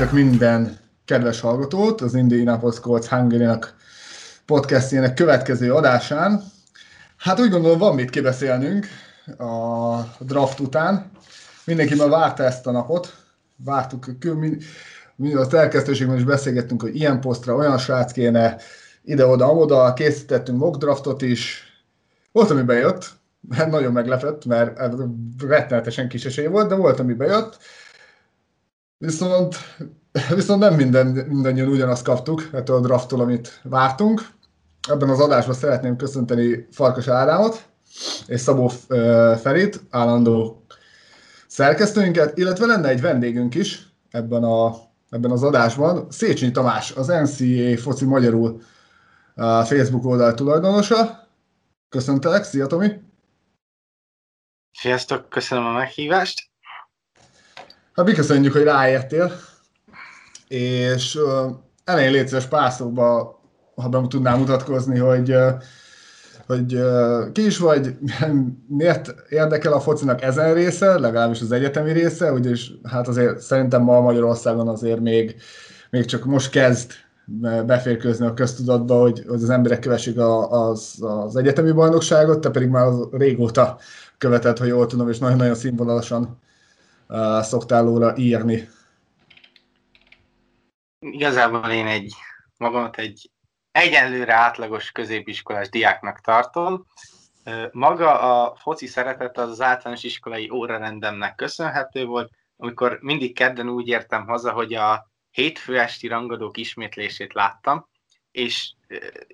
Köszöntök minden kedves hallgatót az Indianapolis Colts hungary podcastjének következő adásán. Hát úgy gondolom van mit kibeszélnünk a draft után. Mindenki már várta ezt a napot. Vártuk, mi az elkezdőségben is beszélgettünk, hogy ilyen posztra olyan srác kéne, ide-oda, oda, készítettünk mock draftot is. Volt, ami bejött, mert nagyon meglepett, mert rettenetesen kis esély volt, de volt, ami bejött. Viszont, viszont nem minden, mindannyian ugyanazt kaptuk ettől a drafttól, amit vártunk. Ebben az adásban szeretném köszönteni Farkas Ádámot és Szabó Ferit, állandó szerkesztőinket, illetve lenne egy vendégünk is ebben, a, ebben az adásban, Széchenyi Tamás, az NCAA foci magyarul a Facebook oldal tulajdonosa. Köszöntelek, szia Tomi! Sziasztok, köszönöm a meghívást! Hát mi köszönjük, hogy ráértél, és uh, elején létszes pár ha be tudnám mutatkozni, hogy, uh, hogy uh, ki is vagy, miért érdekel a focinak ezen része, legalábbis az egyetemi része, ugyanis hát azért szerintem ma Magyarországon azért még, még csak most kezd beférkőzni a köztudatba, hogy, hogy az emberek kövessék az, az egyetemi bajnokságot, te pedig már az régóta követed, ha jól tudom, és nagyon-nagyon színvonalasan szoktál óra írni? Igazából én egy magamat egy egyenlőre átlagos középiskolás diáknak tartom. Maga a foci szeretet az, az általános iskolai órarendemnek köszönhető volt, amikor mindig kedden úgy értem haza, hogy a hétfő esti rangadók ismétlését láttam, és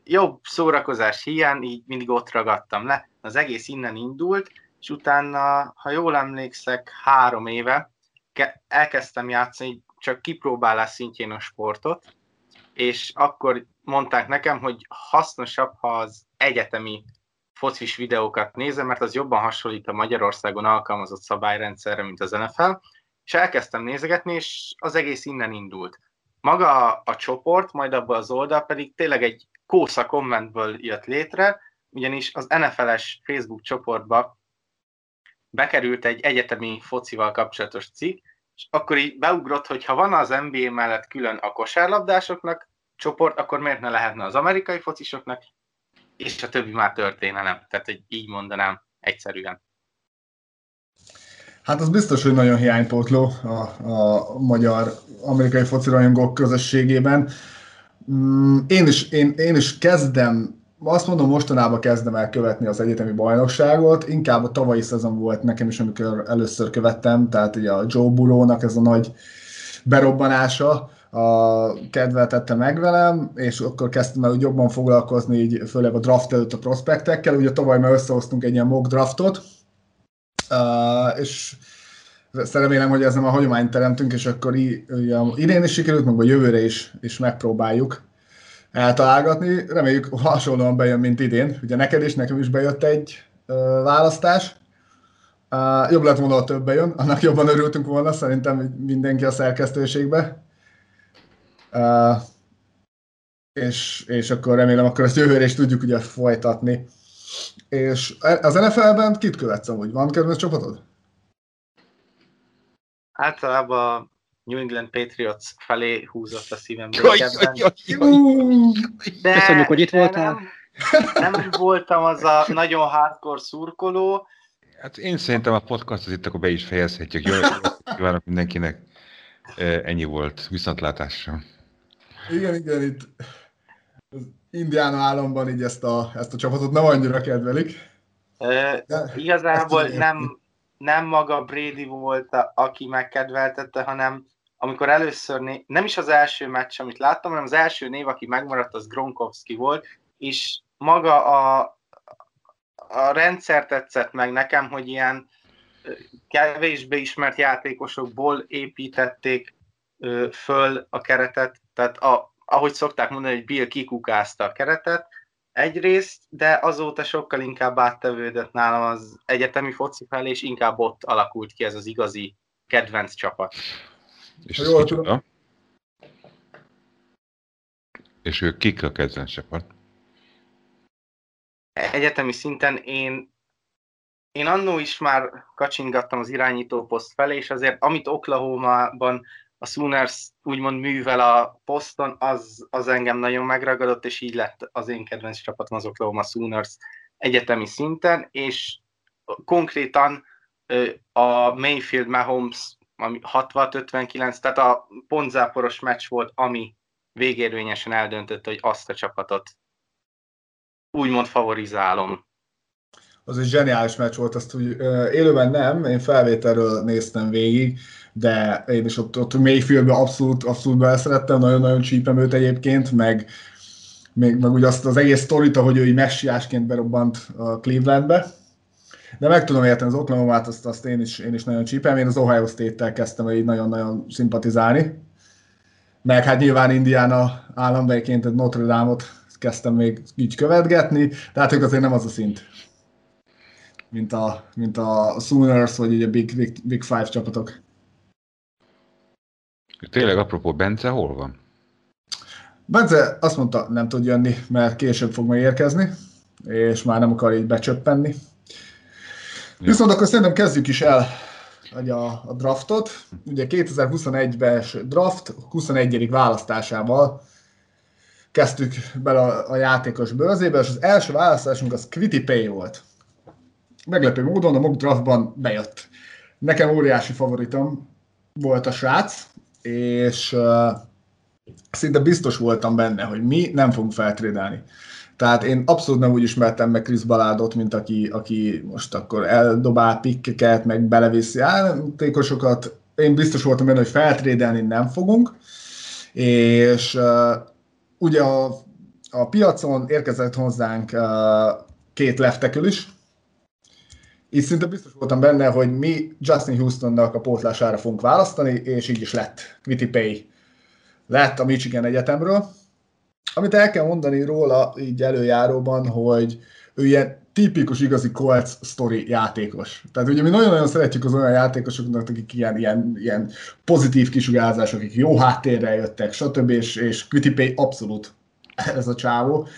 jobb szórakozás hiány így mindig ott ragadtam le. Az egész innen indult, és utána, ha jól emlékszek, három éve elkezdtem játszani csak kipróbálás szintjén a sportot, és akkor mondták nekem, hogy hasznosabb, ha az egyetemi focis videókat nézem, mert az jobban hasonlít a Magyarországon alkalmazott szabályrendszerre, mint az NFL, és elkezdtem nézegetni, és az egész innen indult. Maga a, a csoport, majd abban az oldal pedig tényleg egy kósza kommentből jött létre, ugyanis az NFL-es Facebook csoportba bekerült egy egyetemi focival kapcsolatos cikk, és akkor így beugrott, hogy ha van az NBA mellett külön a kosárlabdásoknak csoport, akkor miért ne lehetne az amerikai focisoknak, és a többi már történelem. Tehát, hogy így mondanám egyszerűen. Hát az biztos, hogy nagyon hiánypótló a, a magyar amerikai foci rajongók közösségében. Mm, én is, én, én is kezdem azt mondom, mostanában kezdem el követni az egyetemi bajnokságot, inkább a tavalyi szezon volt nekem is, amikor először követtem, tehát ugye a Joe Burrow-nak ez a nagy berobbanása, a kedvet tette meg velem, és akkor kezdtem el jobban foglalkozni, így főleg a draft előtt a prospektekkel, ugye tavaly már összehoztunk egy ilyen mock draftot, és remélem, hogy ezzel a hagyományt teremtünk, és akkor idén is sikerült, meg a jövőre is, is megpróbáljuk eltalálgatni. Reméljük hasonlóan bejön, mint idén. Ugye neked is, nekem is bejött egy uh, választás. Uh, jobb lett volna, ha több bejön, annak jobban örültünk volna, szerintem mindenki a szerkesztőségbe. Uh, és, és akkor remélem, akkor ezt jövőre is tudjuk ugye folytatni. És az NFL-ben kit követsz amúgy? Van kedvenc csapatod? Általában New England Patriots felé húzott a szívem jaj, jaj, jaj, de, Köszönjük, hogy itt voltál. Nem, nem voltam az a nagyon hardcore szurkoló. Hát én szerintem a podcastot itt akkor be is fejezhetjük. Jó, kívánok mindenkinek. Ennyi volt. Viszontlátásra. Igen, igen, itt az Indiana államban így ezt a, ezt a csapatot nem annyira kedvelik. De igazából nem, nem maga Brady volt, a, aki megkedveltette, hanem amikor először, né- nem is az első meccs, amit láttam, hanem az első név, aki megmaradt, az Gronkowski volt, és maga a, a rendszer tetszett meg nekem, hogy ilyen kevésbé ismert játékosokból építették ö, föl a keretet, tehát a, ahogy szokták mondani, hogy Bill kikukázta a keretet egyrészt, de azóta sokkal inkább áttevődött nálam az egyetemi foci felé, és inkább ott alakult ki ez az igazi kedvenc csapat. És Jól tudom. És ők kik a kedvenc csapat? Egyetemi szinten én én annó is már kacsingattam az irányító poszt felé, és azért amit Oklahoma-ban a a Sooners úgymond művel a poszton, az, az engem nagyon megragadott, és így lett az én kedvenc csapatom az Oklahoma Sooners egyetemi szinten, és konkrétan a Mayfield Mahomes 60-59, tehát a pontzáporos meccs volt, ami végérvényesen eldöntötte, hogy azt a csapatot úgymond favorizálom. Az egy zseniális meccs volt, azt úgy élőben nem, én felvételről néztem végig, de én is ott, ott Mayfieldbe abszolút, abszolút beleszerettem, nagyon-nagyon csípem őt egyébként, meg, meg, meg ugye azt az egész sztorit, ahogy ő így messiásként berobbant a Clevelandbe, de meg tudom érteni az Oklahoma-t, azt, azt én, is, én is nagyon csípem. Én az Ohio State-tel kezdtem így nagyon-nagyon szimpatizálni. Meg hát nyilván Indiana állambeként Notre Dame-ot kezdtem még így követgetni, tehát ők azért nem az a szint, mint a, mint a Sooners, vagy ugye Big, Big, Big Five csapatok. Tényleg, apropó, Bence hol van? Bence azt mondta, nem tud jönni, mert később fog megérkezni, és már nem akar így becsöppenni. Viszont akkor szerintem kezdjük is el a, a draftot. Ugye 2021-ben draft 21. választásával kezdtük bele a, a játékos bőrzébe, és az első választásunk az Quitty volt. Meglepő módon a mock draftban bejött. Nekem óriási favoritom volt a srác, és uh, szinte biztos voltam benne, hogy mi nem fogunk feltrédelni. Tehát én abszolút nem úgy ismertem meg Chris Baládot, mint aki, aki most akkor eldobál pikkeket, meg beleviszi játékosokat. Én biztos voltam benne, hogy feltrédelni nem fogunk, és uh, ugye a, a piacon érkezett hozzánk uh, két leftekül is, így szinte biztos voltam benne, hogy mi Justin Houstonnak a pótlására fogunk választani, és így is lett. Quitty Pay lett a Michigan Egyetemről. Amit el kell mondani róla így előjáróban, hogy ő ilyen tipikus igazi Colts story játékos. Tehát ugye mi nagyon-nagyon szeretjük az olyan játékosoknak, akik ilyen, ilyen, ilyen pozitív kisugárzások, akik jó háttérrel jöttek, stb. és, és Pay abszolút ez a csávó.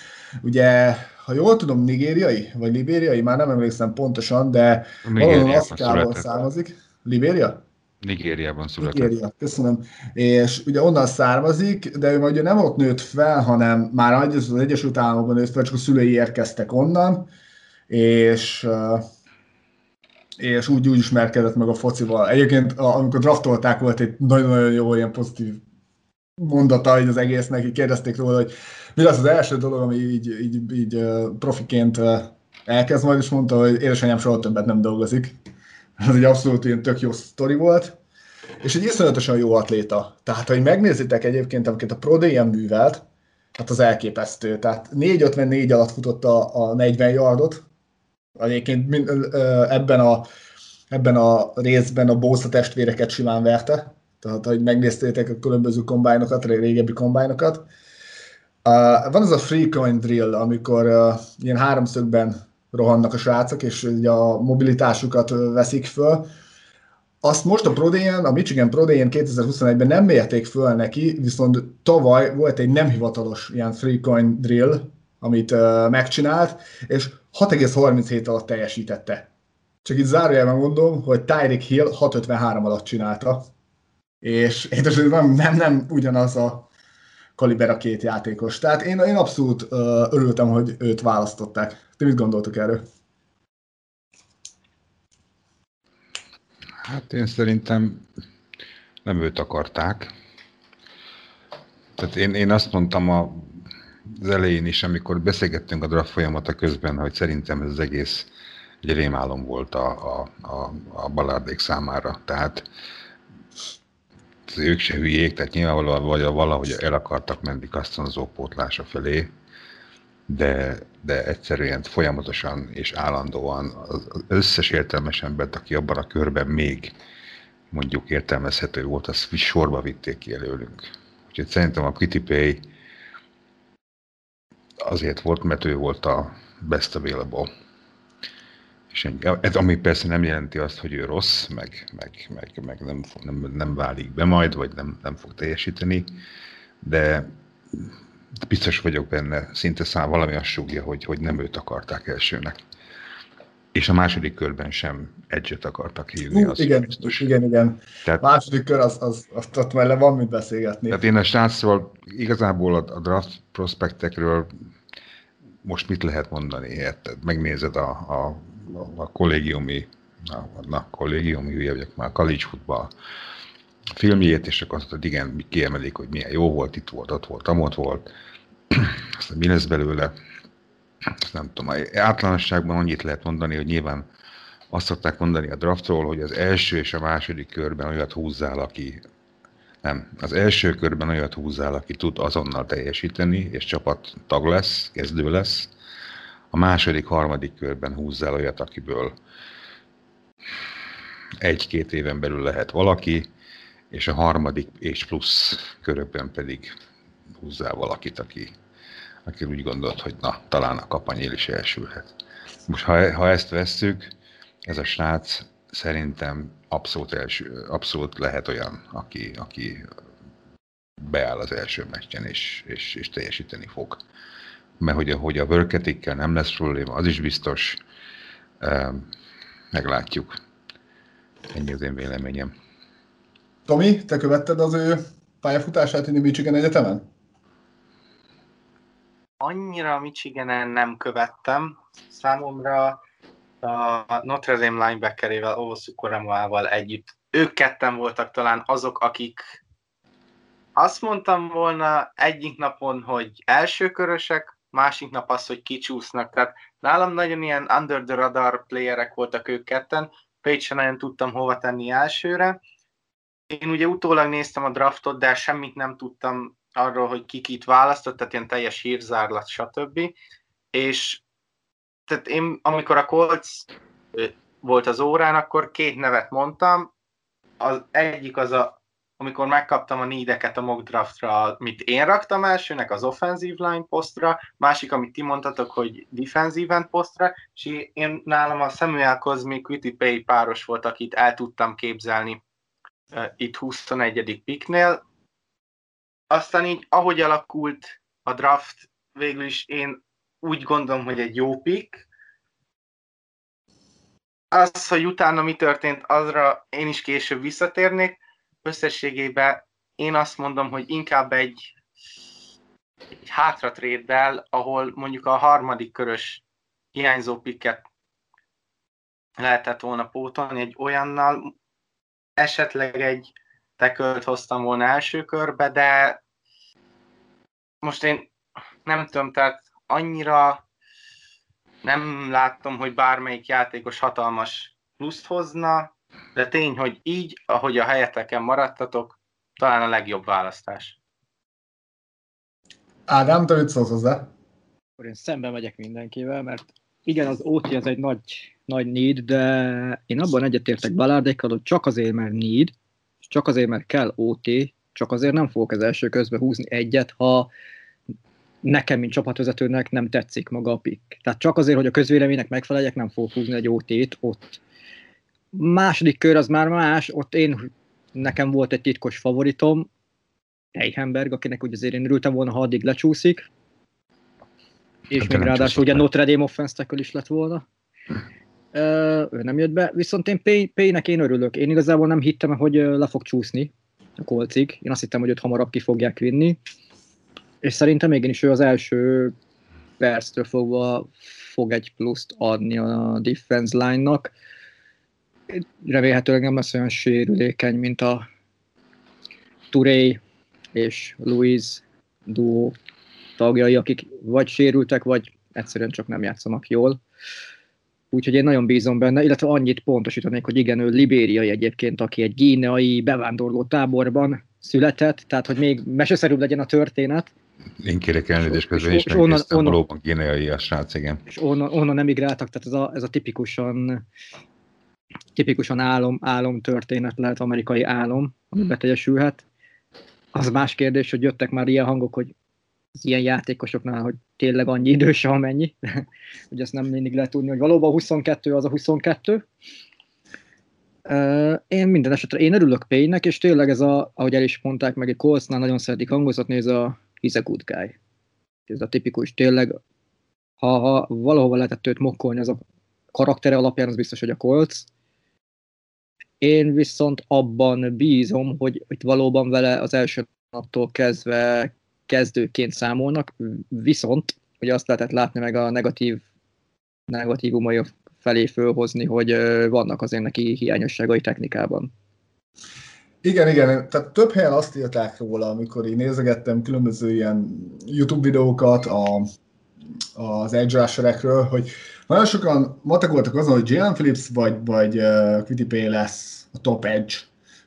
Ugye, ha jól tudom, nigériai, vagy libériai, már nem emlékszem pontosan, de valahol Afrikából származik. Libéria? Nigériában született. Nigéria, köszönöm. És ugye onnan származik, de ő ugye nem ott nőtt fel, hanem már az Egyesült Államokban nőtt fel, csak a szülei érkeztek onnan, és és úgy, úgy ismerkedett meg a focival. Egyébként, amikor draftolták, volt egy nagyon-nagyon jó ilyen pozitív mondata az egésznek, így kérdezték róla, hogy mi lesz az első dolog, ami így, így, így profiként elkezd majd, és mondta, hogy édesanyám soha többet nem dolgozik. Ez egy abszolút ilyen tök jó sztori volt. És egy iszonyatosan jó atléta. Tehát, ha megnézitek egyébként, amiket a Pro művelt, hát az elképesztő. Tehát 4.54 alatt futott a, a 40 yardot. Egyébként ebben a, ebben a részben a Bósza testvéreket simán verte. Tehát, hogy megnéztétek a különböző kombájnokat, a régebbi kombájnokat. Uh, van az a free coin drill, amikor uh, ilyen háromszögben rohannak a srácok, és ugye a mobilitásukat veszik föl. Azt most a Prodén, a Michigan Prodén 2021-ben nem mérték föl neki, viszont tavaly volt egy nem hivatalos ilyen free coin drill, amit uh, megcsinált, és 6,37 alatt teljesítette. Csak itt zárójelben mondom, hogy Tyreek Hill 6,53 alatt csinálta, és én nem, nem, nem ugyanaz a kaliber a két játékos. Tehát én, én abszolút örültem, hogy őt választották. Ti mit gondoltok erről? Hát én szerintem nem őt akarták. Tehát én, én azt mondtam a, az elején is, amikor beszélgettünk a draft folyamata közben, hogy szerintem ez az egész egy rémálom volt a, a, a, a balárdék számára. Tehát ők se hülyék, tehát nyilvánvalóan vagy valahogy el akartak menni kasztonzó pótlása felé, de, de egyszerűen folyamatosan és állandóan az összes értelmes embert, aki abban a körben még mondjuk értelmezhető volt, azt sorba vitték ki előlünk. Úgyhogy szerintem a Pay azért volt, mert ő volt a best available. És ez, ami persze nem jelenti azt, hogy ő rossz, meg, meg, meg, meg nem, nem, nem válik be majd, vagy nem, nem fog teljesíteni, de biztos vagyok benne, szinte szám valami azt súgja, hogy, hogy nem őt akarták elsőnek. És a második körben sem egyet akartak hívni. Uh, igen, biztos. igen, igen. Tehát, második kör, az, az, az, az már van mit beszélgetni. Tehát én a srácról igazából a, a draft prospektekről most mit lehet mondani, érted? Megnézed a, a, a kollégiumi, na, na kollégiumi, hülye vagyok már, college football filmjét, és akkor azt igen, kiemelik, hogy milyen jó volt, itt volt, ott volt, amott volt, aztán mi lesz belőle, azt nem tudom, általánosságban annyit lehet mondani, hogy nyilván azt szokták mondani a draftról, hogy az első és a második körben olyat húzzál, aki nem, az első körben olyat húzzál, aki tud azonnal teljesíteni, és csapat tag lesz, kezdő lesz. A második, harmadik körben húzzál olyat, akiből egy-két éven belül lehet valaki, és a harmadik és plusz körökben pedig húzzál valakit, aki, aki úgy gondolt, hogy na, talán a kapanyél is elsülhet. Most ha, ha ezt vesszük, ez a srác szerintem abszolút, első, abszolút lehet olyan, aki, aki beáll az első meccsen, és, és, és teljesíteni fog. Mert hogy, hogy a worketikkel nem lesz probléma, az is biztos. Meglátjuk. Ennyi az én véleményem. Tomi, te követted az ő pályafutását a Michigan Egyetemen? Annyira Michiganen nem követtem. Számomra a Notre Dame linebackerével, Ovosu Koramával együtt. Ők ketten voltak talán azok, akik azt mondtam volna egyik napon, hogy elsőkörösek, másik nap az, hogy kicsúsznak. Tehát nálam nagyon ilyen under the radar playerek voltak ők ketten, Page sem nagyon tudtam hova tenni elsőre. Én ugye utólag néztem a draftot, de semmit nem tudtam arról, hogy ki kit választott, tehát ilyen teljes hírzárlat, stb. És tehát én, amikor a Colts volt az órán, akkor két nevet mondtam. Az egyik az a, amikor megkaptam a nídeket a mock draftra, amit én raktam elsőnek az offensive line posztra, másik, amit ti mondtatok, hogy defensive end posztra, és én nálam a Samuel Cosmic Witty Pay páros volt, akit el tudtam képzelni uh, itt 21. piknél. Aztán így, ahogy alakult a draft, végül is én úgy gondolom, hogy egy jó pick. Az, hogy utána mi történt, azra én is később visszatérnék. Összességében én azt mondom, hogy inkább egy, egy hátra tréddel, ahol mondjuk a harmadik körös hiányzó picket lehetett volna pótolni egy olyannal, esetleg egy tekölt hoztam volna első körbe, de most én nem tudom, tehát annyira nem láttam, hogy bármelyik játékos hatalmas pluszt hozna, de tény, hogy így, ahogy a helyeteken maradtatok, talán a legjobb választás. Ádám, te mit szólsz hozzá? Akkor én szembe megyek mindenkivel, mert igen, az OT az egy nagy, nagy need, de én abban egyetértek Balárdékkal, hogy csak azért, mert need, és csak azért, mert kell OT, csak azért nem fogok az első közben húzni egyet, ha nekem, mint csapatvezetőnek nem tetszik maga a pick. Tehát csak azért, hogy a közvéleménynek megfeleljek, nem fogok húzni egy OT-t ott. Második kör az már más, ott én, nekem volt egy titkos favoritom, Heihenberg, akinek ugye azért én örültem volna, ha addig lecsúszik, és még ráadásul ugye Notre Dame offense is lett volna. Uh, ő nem jött be, viszont én Pay, Paynek én örülök. Én igazából nem hittem, hogy le fog csúszni a kolcig. Én azt hittem, hogy őt hamarabb ki fogják vinni és szerintem is ő az első perctől fogva fog egy pluszt adni a defense line-nak. Remélhetőleg nem lesz olyan sérülékeny, mint a Touré és Louise duo tagjai, akik vagy sérültek, vagy egyszerűen csak nem játszanak jól. Úgyhogy én nagyon bízom benne, illetve annyit pontosítanék, hogy igen, ő libériai egyébként, aki egy gíneai bevándorló táborban született, tehát hogy még meseszerűbb legyen a történet, én kérek elnézést közben is, meg onnan, onnan, valóban géniai a srác, igen. És onnan, onnan emigráltak, tehát ez a, ez a tipikusan tipikusan álom, álom történet lehet, amerikai álom, ami beteljesülhet. Az más kérdés, hogy jöttek már ilyen hangok, hogy az ilyen játékosoknál, hogy tényleg annyi idős, amennyi. hogy ezt nem mindig lehet tudni, hogy valóban 22 az a 22. Uh, én minden esetre, én örülök Payne-nek, és tényleg ez a, ahogy el is mondták, meg egy Coltsnál nagyon szeretik hangozatni, ez a he's a good guy. Ez a tipikus, tényleg, ha, ha valahova lehetett őt mokkolni, az a karaktere alapján az biztos, hogy a Colts. Én viszont abban bízom, hogy itt valóban vele az első naptól kezdve kezdőként számolnak, viszont hogy azt lehetett látni meg a negatív negatívumai felé fölhozni, hogy vannak azért neki hiányosságai technikában. Igen, igen, tehát több helyen azt írták róla, amikor én nézegettem különböző ilyen YouTube videókat a, az edge hogy nagyon sokan matagoltak azon, hogy Jalen Phillips vagy, vagy uh, lesz a top edge,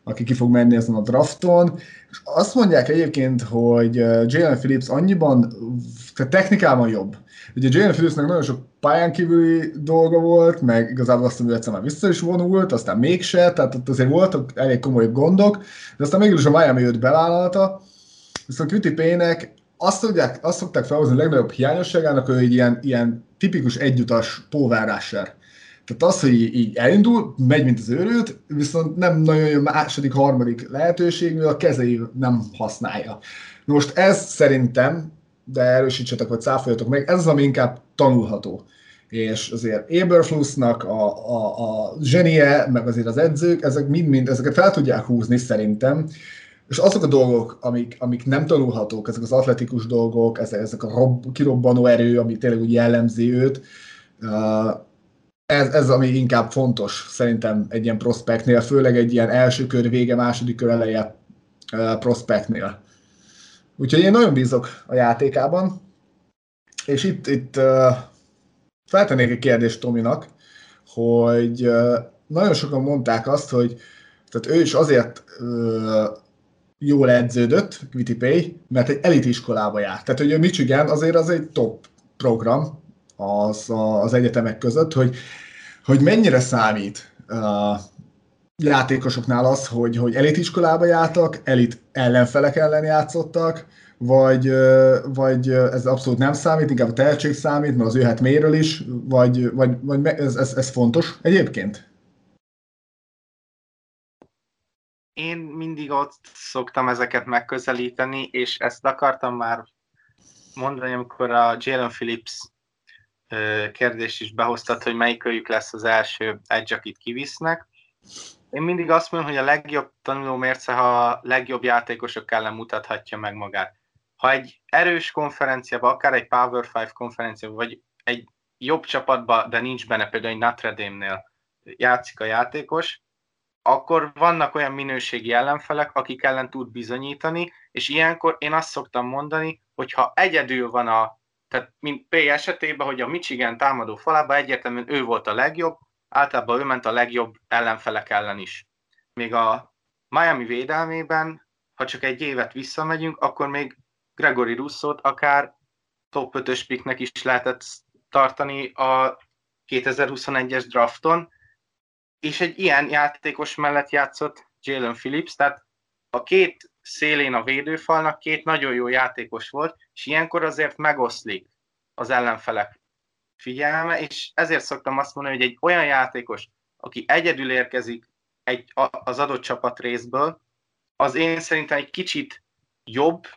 aki ki fog menni ezen a drafton, és azt mondják egyébként, hogy Jalen Phillips annyiban, tehát technikában jobb. Ugye Jalen Phillipsnek nagyon sok pályán kívüli dolga volt, meg igazából azt mondja, hogy már vissza is vonult, aztán mégse, tehát ott azért voltak elég komoly gondok, de aztán mégis a Miami őt bevállalta, viszont Payne-nek azt, tudják, azt szokták felhozni a legnagyobb hiányosságának, hogy egy ilyen, ilyen tipikus egyutas rusher. Tehát az, hogy így elindul, megy, mint az őrült, viszont nem nagyon jön második, harmadik lehetőség, mivel a kezei nem használja. Most ez szerintem, de erősítsetek, vagy cáfoljatok meg, ez az, ami inkább tanulható. És azért Eberflussnak a, a, a zsenie, meg azért az edzők, ezek mind-mind, ezeket fel tudják húzni szerintem, és azok a dolgok, amik, amik nem tanulhatók, ezek az atletikus dolgok, ezek, ezek a rob, kirobbanó erő, ami tényleg úgy jellemzi őt, ez, ez ami inkább fontos szerintem egy ilyen prospektnél, főleg egy ilyen első kör vége, második kör eleje prospektnél. Úgyhogy én nagyon bízok a játékában, és itt, itt feltennék egy kérdést Tominak, hogy nagyon sokan mondták azt, hogy tehát ő is azért jól edződött, Pay, mert egy elit iskolába járt. Tehát, hogy a Michigan azért az egy top program az, az egyetemek között, hogy, hogy mennyire számít uh, játékosoknál az, hogy, hogy elit iskolába jártak, elit ellenfelek ellen játszottak, vagy, vagy ez abszolút nem számít, inkább a tehetség számít, mert az jöhet méről is, vagy, vagy, vagy ez, ez, ez fontos egyébként? Én mindig ott szoktam ezeket megközelíteni, és ezt akartam már mondani, amikor a Jalen Phillips kérdést is behoztat, hogy melyik őjük lesz az első edge, akit kivisznek. Én mindig azt mondom, hogy a legjobb tanuló mérce, ha a legjobb játékosok ellen mutathatja meg magát. Ha egy erős konferenciában, akár egy Power 5 konferenciában, vagy egy jobb csapatban, de nincs benne, például egy Notre Dame-nél játszik a játékos, akkor vannak olyan minőségi ellenfelek, akik ellen tud bizonyítani, és ilyenkor én azt szoktam mondani, hogy ha egyedül van a, tehát mint P esetében, hogy a Michigan támadó falában egyértelműen ő volt a legjobb, általában ő ment a legjobb ellenfelek ellen is. Még a Miami védelmében, ha csak egy évet visszamegyünk, akkor még Gregory Russot akár top 5-ös piknek is lehetett tartani a 2021-es drafton, és egy ilyen játékos mellett játszott Jalen Phillips, tehát a két szélén a védőfalnak két nagyon jó játékos volt, és ilyenkor azért megoszlik az ellenfelek figyelme, és ezért szoktam azt mondani, hogy egy olyan játékos, aki egyedül érkezik egy, az adott csapat részből, az én szerintem egy kicsit jobb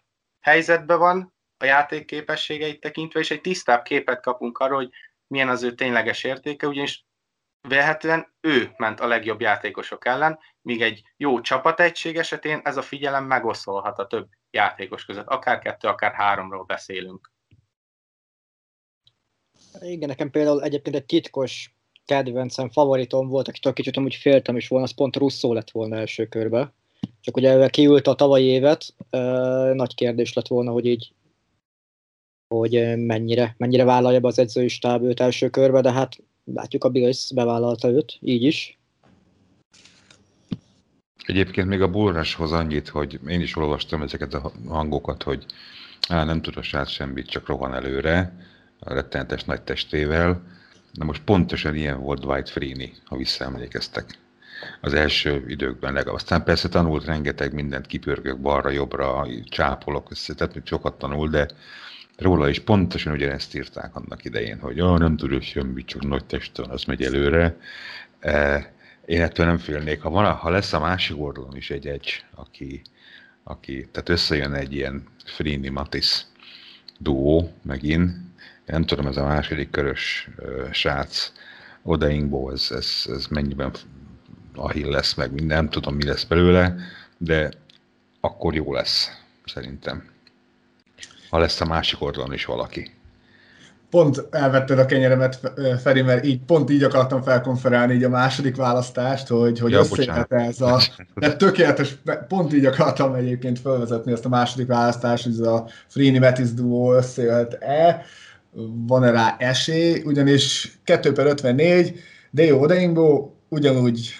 helyzetben van a játék képességeit tekintve, és egy tisztább képet kapunk arról, hogy milyen az ő tényleges értéke, ugyanis Vélhetően ő ment a legjobb játékosok ellen, míg egy jó csapategység esetén ez a figyelem megoszolhat a több játékos között. Akár kettő, akár háromról beszélünk. Igen, nekem például egyébként egy titkos kedvencem, favoritom volt, akitől kicsit amúgy féltem is volna, az pont Russzó lett volna első körbe. Csak ugye kiült a tavalyi évet, nagy kérdés lett volna, hogy így hogy mennyire, mennyire vállalja be az edzői stáb őt első körbe, de hát látjuk a Bills bevállalta őt, így is. Egyébként még a Bulrashoz annyit, hogy én is olvastam ezeket a hangokat, hogy á, nem tud a srác semmit, csak rohan előre, a rettenetes nagy testével. Na most pontosan ilyen volt Dwight Freeney, ha visszaemlékeztek az első időkben legalább. Aztán persze tanult rengeteg mindent, kipörgök balra-jobbra, csápolok össze, tehát sokat tanul, de róla is pontosan ugyanezt írták annak idején, hogy oh, nem tudod semmit, csak nagy teston, az megy előre. E, én ettől nem félnék. Ha, van, ha lesz a másik oldalon is egy egy, aki, aki tehát összejön egy ilyen Frini Matis duó megint, nem tudom, ez a második körös uh, srác, Odeingból ez, ez, ez mennyiben hill lesz, meg nem tudom mi lesz belőle, de akkor jó lesz, szerintem. Ha lesz a másik oldalon is valaki. Pont elvetted a kenyeremet, Feri, mert így, pont így akartam felkonferálni így a második választást, hogy, hogy ja, ez a... De tökéletes, pont így akartam egyébként felvezetni ezt a második választást, hogy ez a Frini Metis duo összejöhet-e, van-e rá esély, ugyanis 2 per 54, Deo Odeingbo ugyanúgy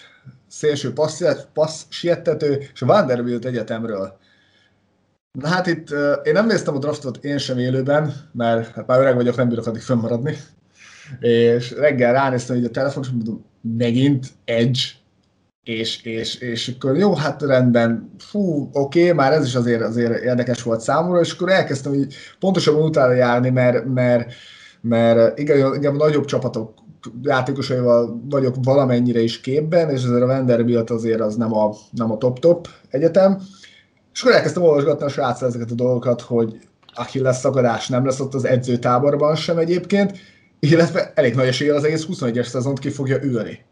szélső passz, passz siettető, és a Vanderbilt egyetemről Na hát itt én nem néztem a draftot én sem élőben, mert hát már öreg vagyok, nem bírok addig fönnmaradni. És reggel ránéztem így a telefon, és mondom, megint Edge, és, és, és akkor jó, hát rendben, fú, oké, okay, már ez is azért, azért érdekes volt számomra, és akkor elkezdtem így pontosabban utána járni, mert, mert, mert igen, igen, nagyobb csapatok játékosaival vagyok valamennyire is képben, és azért a Vanderbilt azért az nem a, nem a top-top egyetem, és akkor elkezdtem olvasgatni a srácra ezeket a dolgokat, hogy lesz szakadás nem lesz ott az edzőtáborban sem egyébként, illetve elég nagy esélye az egész 21-es szezont ki fogja ülni.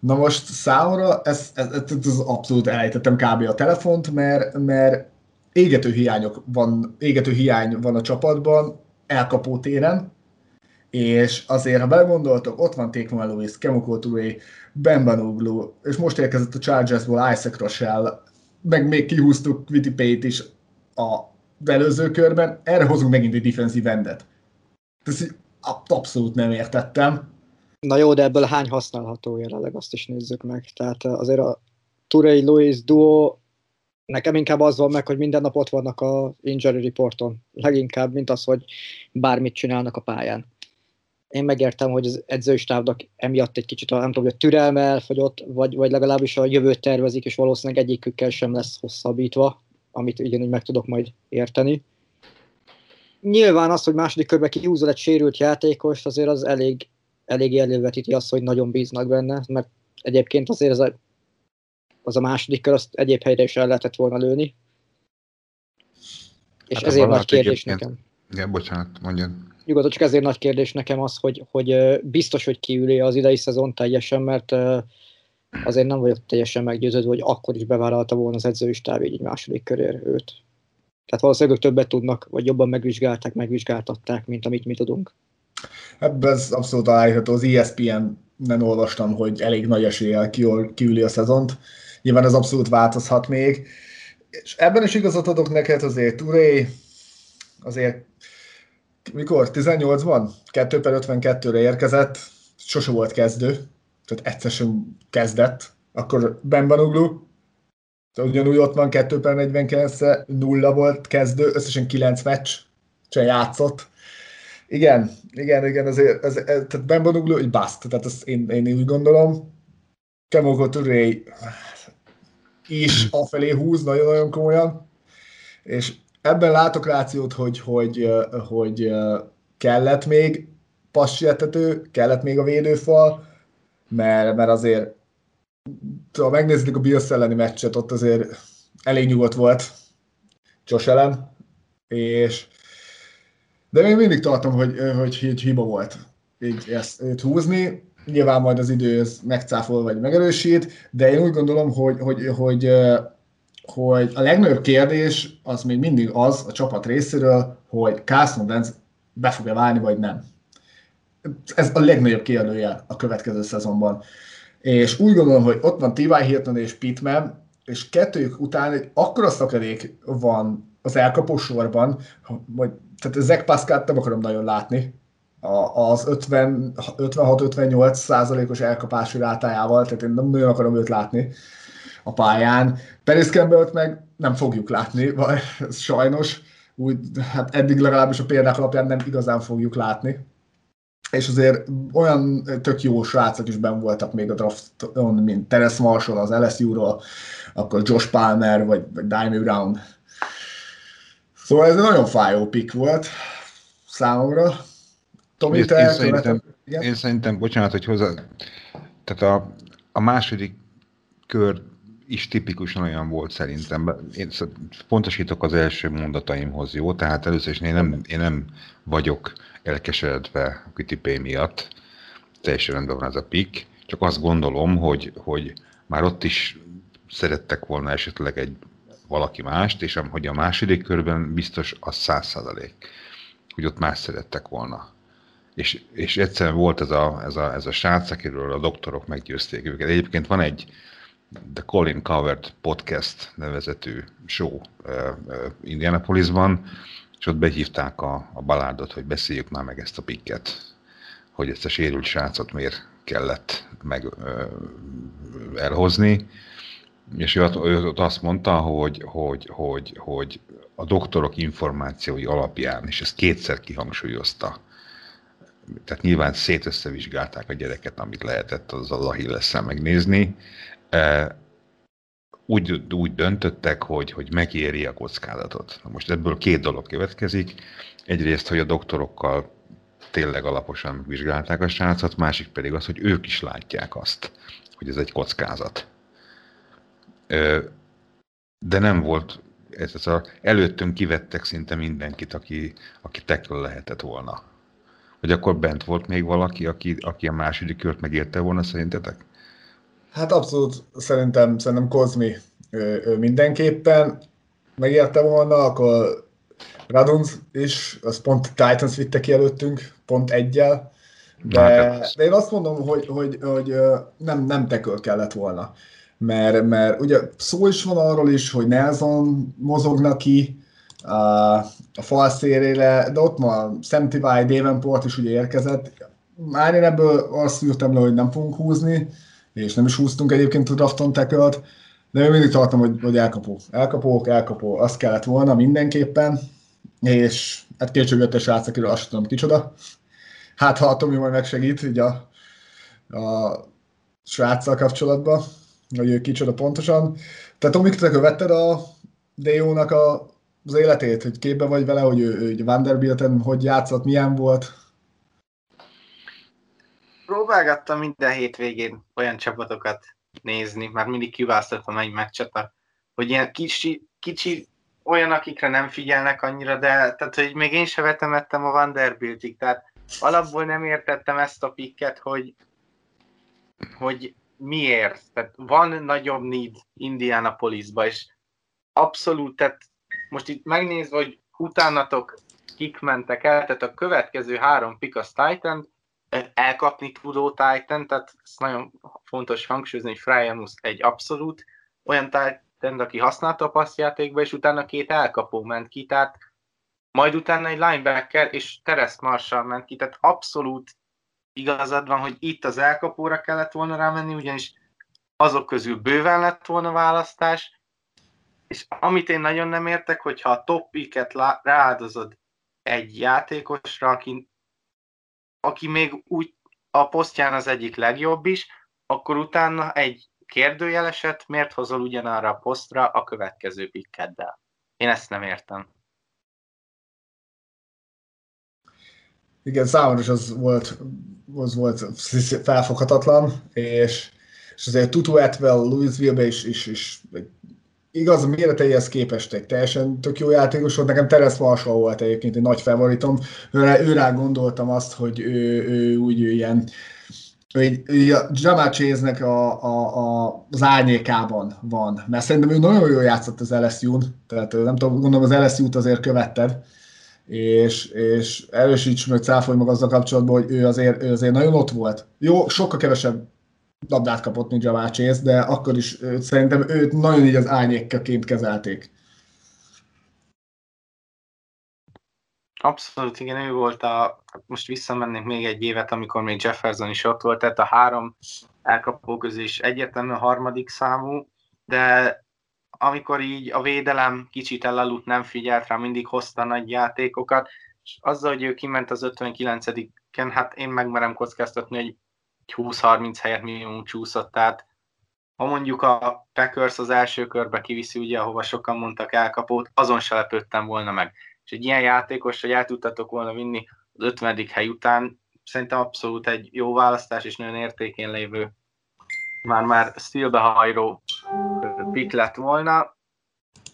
Na most számomra ez, ez, ez, ez abszolút elejtettem kb. a telefont, mert, mert égető, hiányok van, égető hiány van a csapatban, elkapó téren, és azért, ha belegondoltok, ott van Tékman Lewis, Kemoko Touré, Ben Banoglu, és most érkezett a Chargersból Isaac Rochelle, meg még kihúztuk Wittipay-t is a előző körben, erre hozunk megint egy defensív endet. Ezt abszolút nem értettem. Na jó, de ebből hány használható jelenleg, azt is nézzük meg. Tehát azért a Turei Louis duo nekem inkább az van meg, hogy minden nap ott vannak a injury reporton. Leginkább, mint az, hogy bármit csinálnak a pályán én megértem, hogy az edzőstábnak emiatt egy kicsit, nem tudom, hogy a türelme elfogyott, vagy, vagy legalábbis a jövőt tervezik, és valószínűleg egyikükkel sem lesz hosszabbítva, amit ugyanúgy meg tudok majd érteni. Nyilván az, hogy második körben kihúzol egy sérült játékost, azért az elég, elég elővetíti azt, hogy nagyon bíznak benne, mert egyébként azért az a, az a második kör, azt egyéb helyre is el lehetett volna lőni. És hát ezért nagy kérdés nekem. Igen, bocsánat, mondjad nyugodtan csak ezért nagy kérdés nekem az, hogy, hogy biztos, hogy kiüli az idei szezon teljesen, mert azért nem vagyok teljesen meggyőződve, hogy akkor is bevállalta volna az edzői stáb így második körér őt. Tehát valószínűleg többet tudnak, vagy jobban megvizsgálták, megvizsgáltatták, mint amit mi tudunk. Ebben ez abszolút aláírható. Az ESPN-en olvastam, hogy elég nagy eséllyel kiüli a szezont. Nyilván ez abszolút változhat még. És ebben is igazat adok neked, azért Touré azért mikor? 18-ban? 2 per 52-re érkezett, sose volt kezdő, tehát egyszer sem kezdett, akkor Ben Banuglu, ugyanúgy ott van 2 per 49 nulla volt kezdő, összesen 9 meccs, csak játszott. Igen, igen, igen, ezért, ez, ez, tehát Ben Banuglu egy bust, tehát ezt én, én úgy gondolom. Kemoko Touré is afelé húz nagyon-nagyon komolyan, és ebben látok rációt, hogy, hogy, hogy kellett még passietető, kellett még a védőfal, mert, mert azért ha megnézzük a Bills elleni meccset, ott azért elég nyugodt volt Josh ellen, és de még mindig tartom, hogy, hogy, hogy hiba volt így ezt őt húzni. Nyilván majd az idő megcáfol vagy megerősít, de én úgy gondolom, hogy, hogy, hogy hogy a legnagyobb kérdés az még mindig az a csapat részéről, hogy Carson Wentz be fog-e válni, vagy nem. Ez a legnagyobb kérdője a következő szezonban. És úgy gondolom, hogy ott van T.Y. Hilton és Pittman, és kettőjük után egy akkora szakadék van az elkapó sorban, hogy tehát Zach Pascal nem akarom nagyon látni, az 56-58 százalékos elkapási rátájával, tehát én nem nagyon akarom őt látni a pályán. Paris campbell meg nem fogjuk látni, vagy sajnos, úgy, hát eddig legalábbis a példák alapján nem igazán fogjuk látni. És azért olyan tök jó srácok is ben voltak még a drafton, mint Teres Marshall az LSU-ról, akkor Josh Palmer, vagy, vagy Dimey Brown. Szóval ez egy nagyon fájó pick volt számomra. Tomi, én, te én, szerintem, én szerintem, bocsánat, hogy hozzá, tehát a, a második kör is tipikusan olyan volt szerintem. Én pontosítok az első mondataimhoz, jó? Tehát először is én nem, én nem vagyok elkeseredve Wikipedia miatt. teljesen rendben van ez a pick, csak azt gondolom, hogy, hogy már ott is szerettek volna esetleg egy valaki mást, és hogy a második körben biztos az száz százalék, hogy ott más szerettek volna. És, és egyszerűen volt ez a, ez, a, ez a srác, akiről a doktorok meggyőzték őket. Egyébként van egy The Colin Covered Podcast nevezetű show Indianapolisban, és ott behívták a, a balárdot, hogy beszéljük már meg ezt a pikket, hogy ezt a sérült srácot miért kellett meg uh, elhozni, és ő, ő ott azt mondta, hogy, hogy, hogy, hogy a doktorok információi alapján, és ezt kétszer kihangsúlyozta, tehát nyilván szétösszevizsgálták a gyereket, amit lehetett az a Achilles-szel megnézni, úgy, úgy döntöttek, hogy, hogy megéri a kockázatot. Na most ebből két dolog következik. Egyrészt, hogy a doktorokkal tényleg alaposan vizsgálták a srácot, másik pedig az, hogy ők is látják azt, hogy ez egy kockázat de nem volt, ez, ez a, előttünk kivettek szinte mindenkit, aki, aki tekről lehetett volna. Hogy akkor bent volt még valaki, aki, aki a második kört megérte volna szerintetek? Hát abszolút szerintem, szerintem Kozmi ő, ő mindenképpen. Megérte volna, akkor Radunz is, az pont Titans vitte ki előttünk, pont egyel, de, hát de én azt mondom, hogy, hogy, hogy nem, nem tekől kellett volna. Mert, mert ugye szó is van arról is, hogy Nelson mozogna ki a, a fal szélére, de ott ma Sam Tivai, Davenport is ugye érkezett. Már én ebből azt írtam le, hogy nem fogunk húzni, és nem is húztunk egyébként a drafton tackle de én mindig tartom, hogy, hogy elkapó. Elkapók, elkapó, azt kellett volna mindenképpen, és hát kétségöttes srác, akiről azt tudom kicsoda. Hát ha a Tomi majd megsegít, így a, a sráccal kapcsolatban hogy ő kicsoda pontosan. Tehát Tomik, te követted a Deónak a, az életét, hogy képbe vagy vele, hogy ő, ő Vanderbilten hogy játszott, milyen volt? Próbálgattam minden hétvégén olyan csapatokat nézni, már mindig kiválasztottam egy meccset, hogy ilyen kicsi, kicsi olyan, akikre nem figyelnek annyira, de tehát, hogy még én se vetemettem a Vanderbiltig, tehát alapból nem értettem ezt a pikket, hogy, hogy miért? Tehát van nagyobb need Indianapolisba, és abszolút, tehát most itt megnézve, hogy utánatok kik mentek el, tehát a következő három pick az Titan, elkapni tudó Titan, tehát ez nagyon fontos hangsúlyozni, hogy Fryamus egy abszolút olyan Titan, aki használta a passzjátékba, és utána két elkapó ment ki, tehát majd utána egy linebacker és Teres Marshall ment ki, tehát abszolút igazad van, hogy itt az elkapóra kellett volna rámenni, ugyanis azok közül bőven lett volna választás, és amit én nagyon nem értek, hogyha a top picket rááldozod egy játékosra, aki, aki még úgy a posztján az egyik legjobb is, akkor utána egy kérdőjeleset miért hozol ugyanarra a posztra a következő pikkeddel? Én ezt nem értem. Igen, számomra is az volt, az volt felfoghatatlan, és, és azért Tutu Atwell Louisville-be is, is, is igaz, a méreteihez képest egy teljesen tök jó játékos volt. Nekem Terence Marshall volt egyébként egy nagy favoritom. Őre, őrá gondoltam azt, hogy ő, ő úgy ő ilyen hogy a, a, a, az árnyékában van. Mert szerintem ő nagyon jól játszott az LSU-n, tehát nem tudom, gondolom az LSU-t azért követted, és, és erősíts meg, cáfolj meg azzal kapcsolatban, hogy ő azért, ő azért nagyon ott volt. Jó, sokkal kevesebb labdát kapott, mint Jamal Chase, de akkor is őt, szerintem őt nagyon így az árnyékkaként kezelték. Abszolút, igen, ő volt a, most visszamennék még egy évet, amikor még Jefferson is ott volt, tehát a három elkapó közül is egyértelműen a harmadik számú, de amikor így a védelem kicsit elaludt, nem figyelt rá, mindig hozta nagy játékokat, és azzal, hogy ő kiment az 59-en, hát én megmerem kockáztatni, hogy 20-30 helyet minimum csúszott, tehát ha mondjuk a Packers az első körbe kiviszi, ugye, ahova sokan mondtak elkapót, azon se lepődtem volna meg. És egy ilyen játékos, hogy el tudtatok volna vinni az 50. hely után, szerintem abszolút egy jó választás, és nagyon értékén lévő már-már szilbehajró pick lett volna.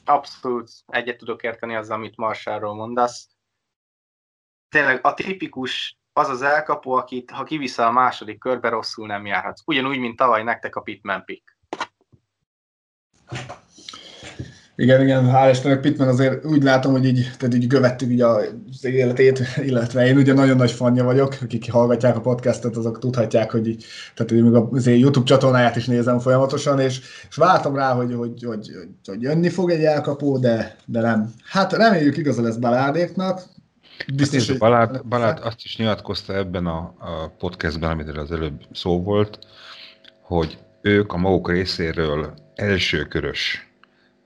Abszolút egyet tudok érteni azzal, amit Marsáról mondasz. Tényleg a tipikus az az elkapó, akit ha kiviszel a második körbe, rosszul nem járhatsz. Ugyanúgy, mint tavaly nektek a Pitman pick. Igen, igen, hál' Istennek Pittman azért úgy látom, hogy így, tehát így követtük így az életét, illetve én ugye nagyon nagy fanja vagyok, akik hallgatják a podcastot, azok tudhatják, hogy így, tehát így még az én YouTube csatornáját is nézem folyamatosan, és, és vártam rá, hogy, hogy, hogy, hogy, hogy jönni fog egy elkapó, de, de nem. Hát reméljük igaza lesz Baládéknak, Biztos, hogy... Balázs, Balázs azt is nyilatkozta ebben a, a podcastben, amit az előbb szó volt, hogy ők a maguk részéről elsőkörös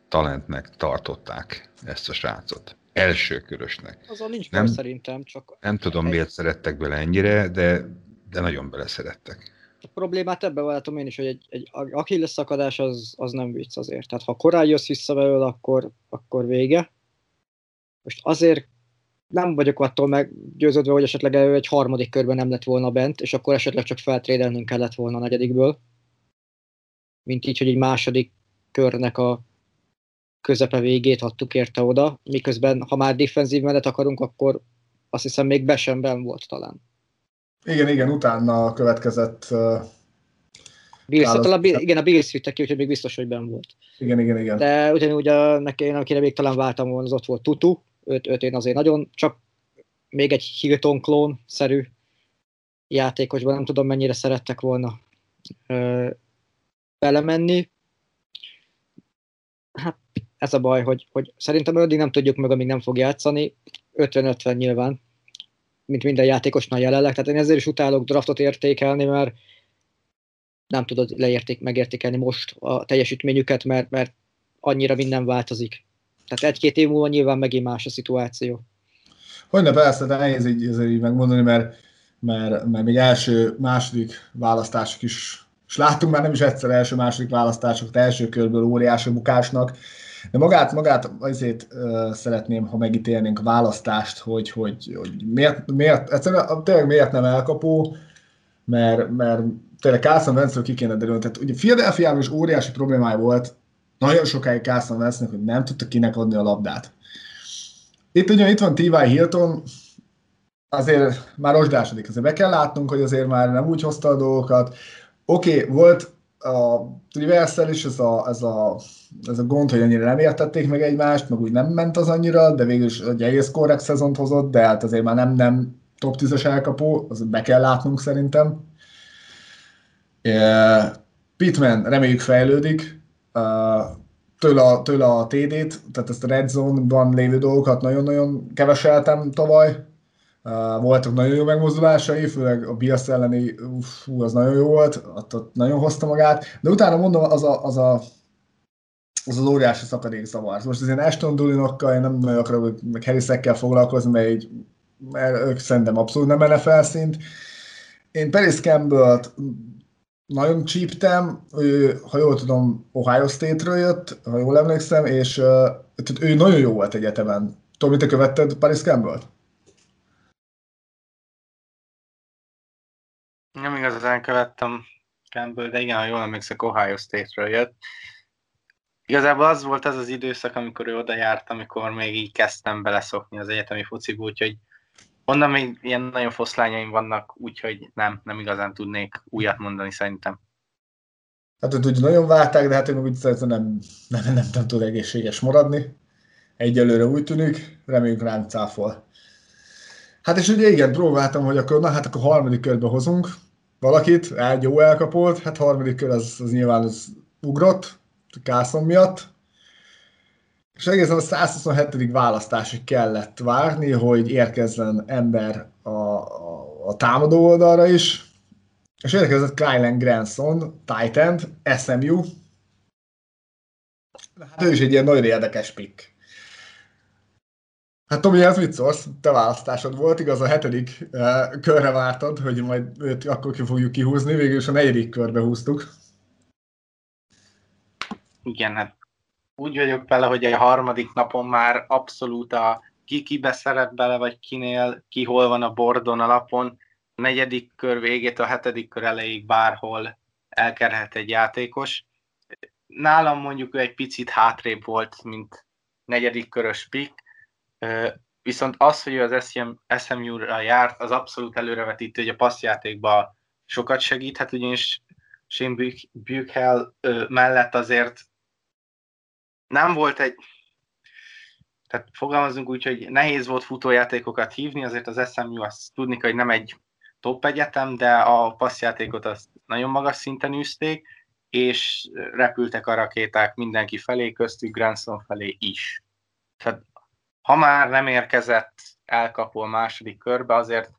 talentnek tartották ezt a srácot. Elsőkörösnek. Azon nincs nem, szerintem, csak... Nem tudom, miért szerettek bele ennyire, de, de nagyon beleszerettek. A problémát ebben látom én is, hogy egy, egy Achilles szakadás az, az nem vicc azért. Tehát ha korán jössz vissza belőle, akkor, akkor vége. Most azért nem vagyok attól meggyőződve, hogy esetleg ő egy harmadik körben nem lett volna bent, és akkor esetleg csak feltrédelnünk kellett volna a negyedikből. Mint így, hogy egy második körnek a közepe végét adtuk érte oda, miközben ha már defenzív menet akarunk, akkor azt hiszem még be sem ben volt talán. Igen, igen, utána következett uh, Bills, a, igen, a Bills vitte ki, úgyhogy még biztos, hogy ben volt. Igen, igen, igen. De ugyanúgy a, neki, akire még talán váltam volna, az ott volt Tutu, őt, őt én azért nagyon, csak még egy Hilton klón-szerű játékosban nem tudom mennyire szerettek volna ö, belemenni. Hát ez a baj, hogy, hogy szerintem addig nem tudjuk meg, amíg nem fog játszani. 50-50 nyilván, mint minden játékosnál jelenleg. Tehát én ezért is utálok draftot értékelni, mert nem tudod leérték, megértékelni most a teljesítményüket, mert, mert annyira minden változik. Tehát egy-két év múlva nyilván megint más a szituáció. Hogyne, persze, de nehéz így, így megmondani, mert, mert, mert még első, második választások is, és láttunk már nem is egyszer első-második választások, de első körből óriási bukásnak, de magát, magát azért uh, szeretném, ha megítélnénk a választást, hogy, hogy, hogy miért, miért, egyszerűen tényleg miért nem elkapó, mert, mert tényleg Carson Wentzről ki kéne derülni. Tehát ugye Philadelphia is óriási problémája volt nagyon sokáig Carson Wentznek, hogy nem tudta kinek adni a labdát. Itt ugye itt van T.Y. Hilton, azért már rozsdásodik, azért be kell látnunk, hogy azért már nem úgy hozta a dolgokat. Oké, okay, volt a Triverszel is ez a, ez, a, ez a gond, hogy annyira nem értették meg egymást, meg úgy nem ment az annyira, de végül is egy egész korrekt szezont hozott, de hát azért már nem, nem top 10-es elkapó, az be kell látnunk szerintem. Pittman reméljük fejlődik, tőle a, tőle a TD-t, tehát ezt a Red Zone-ban lévő dolgokat nagyon-nagyon keveseltem tavaly, voltak nagyon jó megmozdulásai, főleg a Biasz elleni, fú, az nagyon jó volt, ott, ott nagyon hozta magát, de utána mondom, az a, az a az az óriási szakadék zavar. Most az ilyen Ashton Dulinokkal én nem nagyon akarok, meg Harrisekkel foglalkozni, mert, így, mert ők szerintem abszolút nem NFL szint. Én Paris campbell nagyon csíptem, ő, ha jól tudom, Ohio State-ről jött, ha jól emlékszem, és uh, ő nagyon jó volt egyetemen. Tomi, te követted Paris Campbell-t? Nem igazán követtem Campbell, de igen, ha jól emlékszek, Ohio State-ről jött. Igazából az volt az az időszak, amikor ő oda járt, amikor még így kezdtem beleszokni az egyetemi fociba, úgyhogy onnan még ilyen nagyon foszlányaim vannak, úgyhogy nem, nem igazán tudnék újat mondani szerintem. Hát őt úgy nagyon várták, de hát én úgy szerintem nem, nem, nem, nem, nem tud egészséges maradni. Egyelőre úgy tűnik, reméljük rám cáfol. Hát és ugye igen, próbáltam, hogy akkor, na hát akkor harmadik körbe hozunk valakit, egy jó elkapolt, hát harmadik kör az, az nyilván az ugrott, Kászon miatt, és egészen a 127. választásig kellett várni, hogy érkezzen ember a, a, a támadó oldalra is, és érkezett Kylan Granson, Titan, SMU. Hát ő is egy ilyen nagyon érdekes pick. Hát Tomi, ez mit szólsz? Te választásod volt, igaz a hetedik uh, körre vártad, hogy majd őt akkor ki fogjuk kihúzni, végül is a negyedik körbe húztuk. Igen, hát úgy vagyok vele, hogy a harmadik napon már abszolút a ki kibe szeret bele, vagy kinél, ki hol van a bordon, a lapon. A negyedik kör végét, a hetedik kör elejéig bárhol elkerhet egy játékos. Nálam mondjuk ő egy picit hátrébb volt, mint negyedik körös pick, viszont az, hogy ő az SMU-ra járt, az abszolút előrevetítő, hogy a passzjátékban sokat segíthet, ugyanis Shane Buchel mellett azért nem volt egy, tehát fogalmazunk úgy, hogy nehéz volt futójátékokat hívni, azért az SMU azt tudni, hogy nem egy top egyetem, de a passzjátékot azt nagyon magas szinten űzték, és repültek a rakéták mindenki felé, köztük Granson felé is. Tehát ha már nem érkezett elkapó a második körbe, azért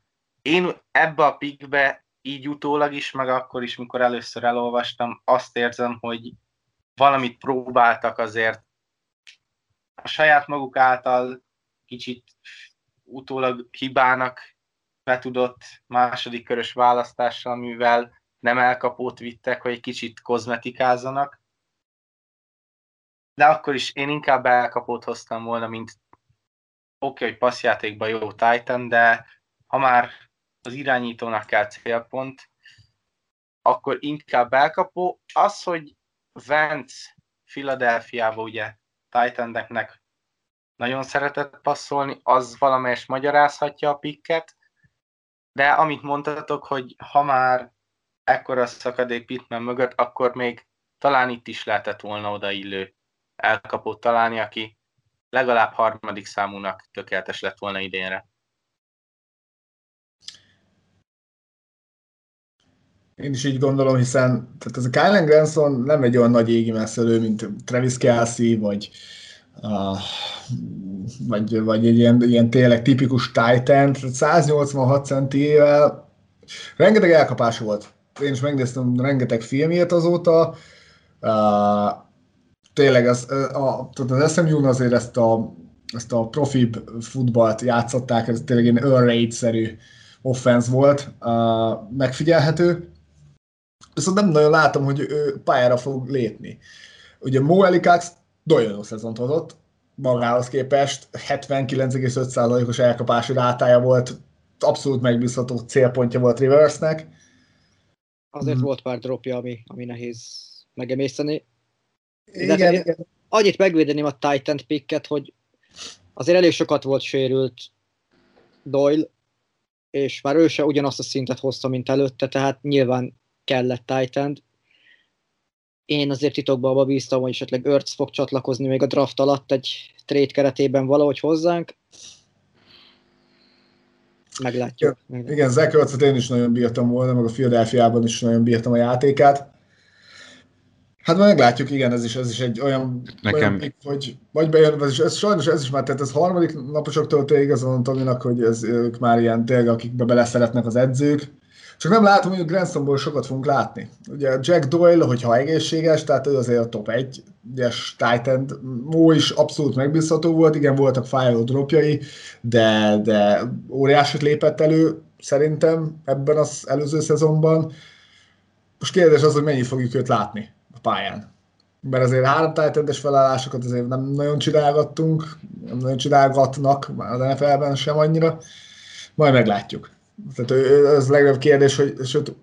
én ebbe a pikbe így utólag is, meg akkor is, mikor először elolvastam, azt érzem, hogy valamit próbáltak azért a saját maguk által kicsit utólag hibának betudott második körös választással, mivel nem elkapót vittek, hogy egy kicsit kozmetikázzanak. De akkor is én inkább elkapót hoztam volna, mint oké, okay, hogy passzjátékban jó Titan, de ha már az irányítónak kell célpont, akkor inkább elkapó. Az, hogy Vance Philadelphiába ugye Titaneknek nagyon szeretett passzolni, az valamelyest magyarázhatja a pikket, de amit mondtatok, hogy ha már ekkora szakadék Pittman mögött, akkor még talán itt is lehetett volna odaillő elkapott találni, aki legalább harmadik számúnak tökéletes lett volna idénre. Én is így gondolom, hiszen tehát ez a Kylan Granson nem egy olyan nagy égi messzelő, mint Travis Kelsey, vagy, uh, vagy, vagy egy ilyen, ilyen tényleg tipikus Titan, 186 centivel rengeteg elkapás volt. Én is megnéztem rengeteg filmjét azóta. Uh, tényleg az, a, tehát az SMU-n azért ezt a, ezt a profibb futballt játszották, ez tényleg egy Earl szerű offense volt, uh, megfigyelhető viszont nem nagyon látom, hogy ő pályára fog lépni. Ugye Mo Elikax nagyon jó szezont hozott, magához képest 79,5%-os elkapási rátája volt, abszolút megbízható célpontja volt Riversnek. Azért hmm. volt pár dropja, ami, ami nehéz megemészteni. Igen, De igen. Annyit megvédeném a Titan picket, hogy azért elég sokat volt sérült Doyle, és már ő se ugyanazt a szintet hozta, mint előtte, tehát nyilván kellett titan Én azért titokban abba bíztam, hogy esetleg Örc fog csatlakozni még a draft alatt egy trade keretében valahogy hozzánk. Meglátjuk. Igen, igen Zach Örcet én is nagyon bírtam volna, meg a Philadelphia-ban is nagyon bírtam a játékát. Hát majd meglátjuk, igen, ez is, ez is egy olyan, Nekem... olyan hogy vagy bejön, ez, is, ez sajnos ez is már, tehát ez harmadik naposoktól igazolom Tominak, hogy ez, ők már ilyen tényleg, akikbe beleszeretnek az edzők, csak nem látom, hogy a Gransonból sokat fogunk látni. Ugye Jack Doyle, hogyha egészséges, tehát ő azért a top 1 es Titan, Mo is abszolút megbízható volt, igen, voltak fájló dropjai, de, de óriásit lépett elő szerintem ebben az előző szezonban. Most kérdés az, hogy mennyi fogjuk őt látni a pályán. Mert azért három titan felállásokat azért nem nagyon csinálgattunk, nem nagyon csinálgatnak, már az NFL-ben sem annyira. Majd meglátjuk. Tehát ez a legnagyobb kérdés, hogy sőt,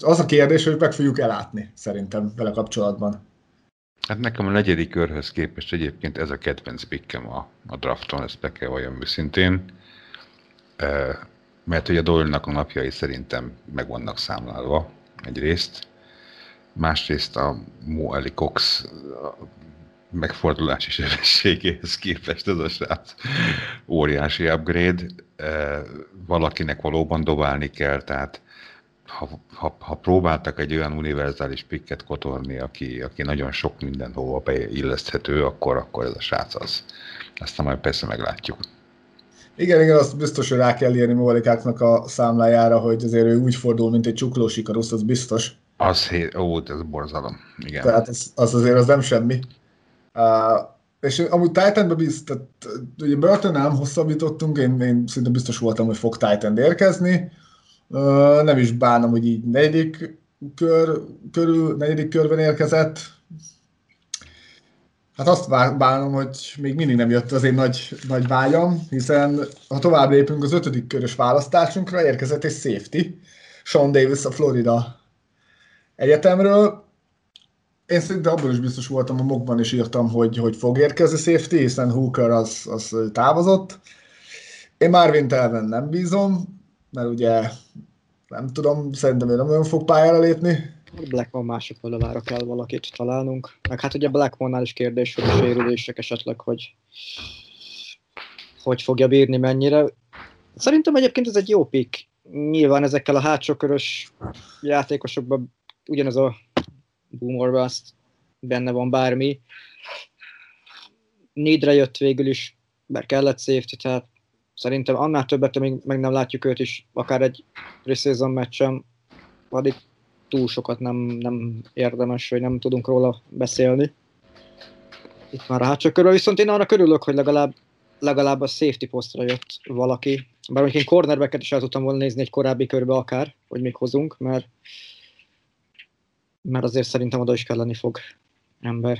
az a kérdés, hogy meg fogjuk elátni szerintem vele kapcsolatban. Hát nekem a negyedik körhöz képest egyébként ez a kedvenc pikkem a, a drafton, ezt be kell valljam őszintén. E, mert hogy a Doyle-nak a napjai szerintem meg vannak számlálva egyrészt. Másrészt a Mo Cox megfordulási sebességéhez képest ez a srác óriási upgrade. Valakinek valóban dobálni kell, tehát ha, ha, ha próbáltak egy olyan univerzális pikket kotorni, aki, aki nagyon sok mindenhova beilleszthető, akkor, akkor ez a srác az. Aztán majd persze meglátjuk. Igen, igen, azt biztos, hogy rá kell írni Mólikáknak a számlájára, hogy azért ő úgy fordul, mint egy csuklós ikarusz, az biztos. Az, ó, ez borzalom. Igen. Tehát az, az azért az nem semmi. És amúgy Titanbe biz, tehát ugye Burton nem hosszabbítottunk, én, én szinte biztos voltam, hogy fog Titan érkezni. Nem is bánom, hogy így negyedik kör, körül, negyedik körben érkezett. Hát azt bánom, hogy még mindig nem jött az én nagy, nagy vágyam, hiszen ha tovább lépünk az ötödik körös választásunkra, érkezett egy safety, Sean Davis a Florida egyetemről, én szerintem abban is biztos voltam, a mokban is írtam, hogy, hogy fog érkezni safety, hiszen Hooker az, az távozott. Én Marvin Telven nem bízom, mert ugye nem tudom, szerintem ő nem nagyon fog pályára lépni. Blackmon másik oldalára kell valakit találnunk. Meg hát ugye Blackmonnál is kérdés, hogy a sérülések esetleg, hogy hogy fogja bírni mennyire. Szerintem egyébként ez egy jó pick. Nyilván ezekkel a hátsókörös játékosokban ugyanaz a boomer bust, benne van bármi. Nédre jött végül is, mert kellett safety, tehát szerintem annál többet, még meg nem látjuk őt is, akár egy preseason meccsen, addig túl sokat nem, nem érdemes, vagy nem tudunk róla beszélni. Itt már a hátsó körül, viszont én arra körülök, hogy legalább, legalább a safety posztra jött valaki. Bár én cornerbacket is el tudtam volna nézni egy korábbi körbe akár, hogy még hozunk, mert, mert azért szerintem oda is kelleni fog ember.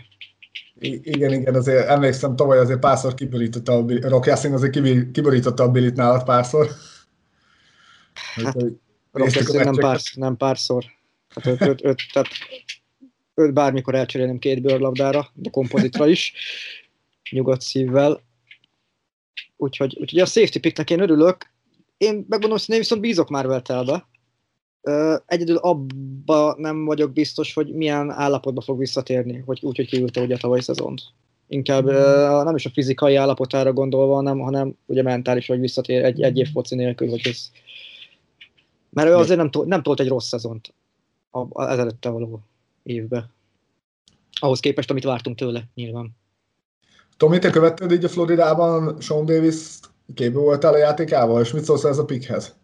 I- igen, igen, azért emlékszem, tavaly azért párszor kiborította a Rock Yassin azért kiborította a Billit nálad párszor. Hát, Rock nem, pár, nem párszor. Hát öt, öt, öt, tehát öt bármikor elcserélném két bőrlabdára, de kompozitra is, nyugodt szívvel. Úgyhogy, úgyhogy a safety picknek én örülök. Én megmondom, hogy én viszont bízok már Veltelbe. Egyedül abba nem vagyok biztos, hogy milyen állapotba fog visszatérni, hogy úgy, hogy kiülte ugye a tavalyi szezont. Inkább mm. nem is a fizikai állapotára gondolva, hanem, hanem ugye mentális, hogy visszatér egy, egy év foci nélkül, hogy ez... Mert ő azért nem, nem tolt egy rossz szezont az ezelőtte való évbe. Ahhoz képest, amit vártunk tőle, nyilván. Tomi, te követted így a Floridában Sean Davis képbe voltál a játékával, és mit szólsz ez a pickhez?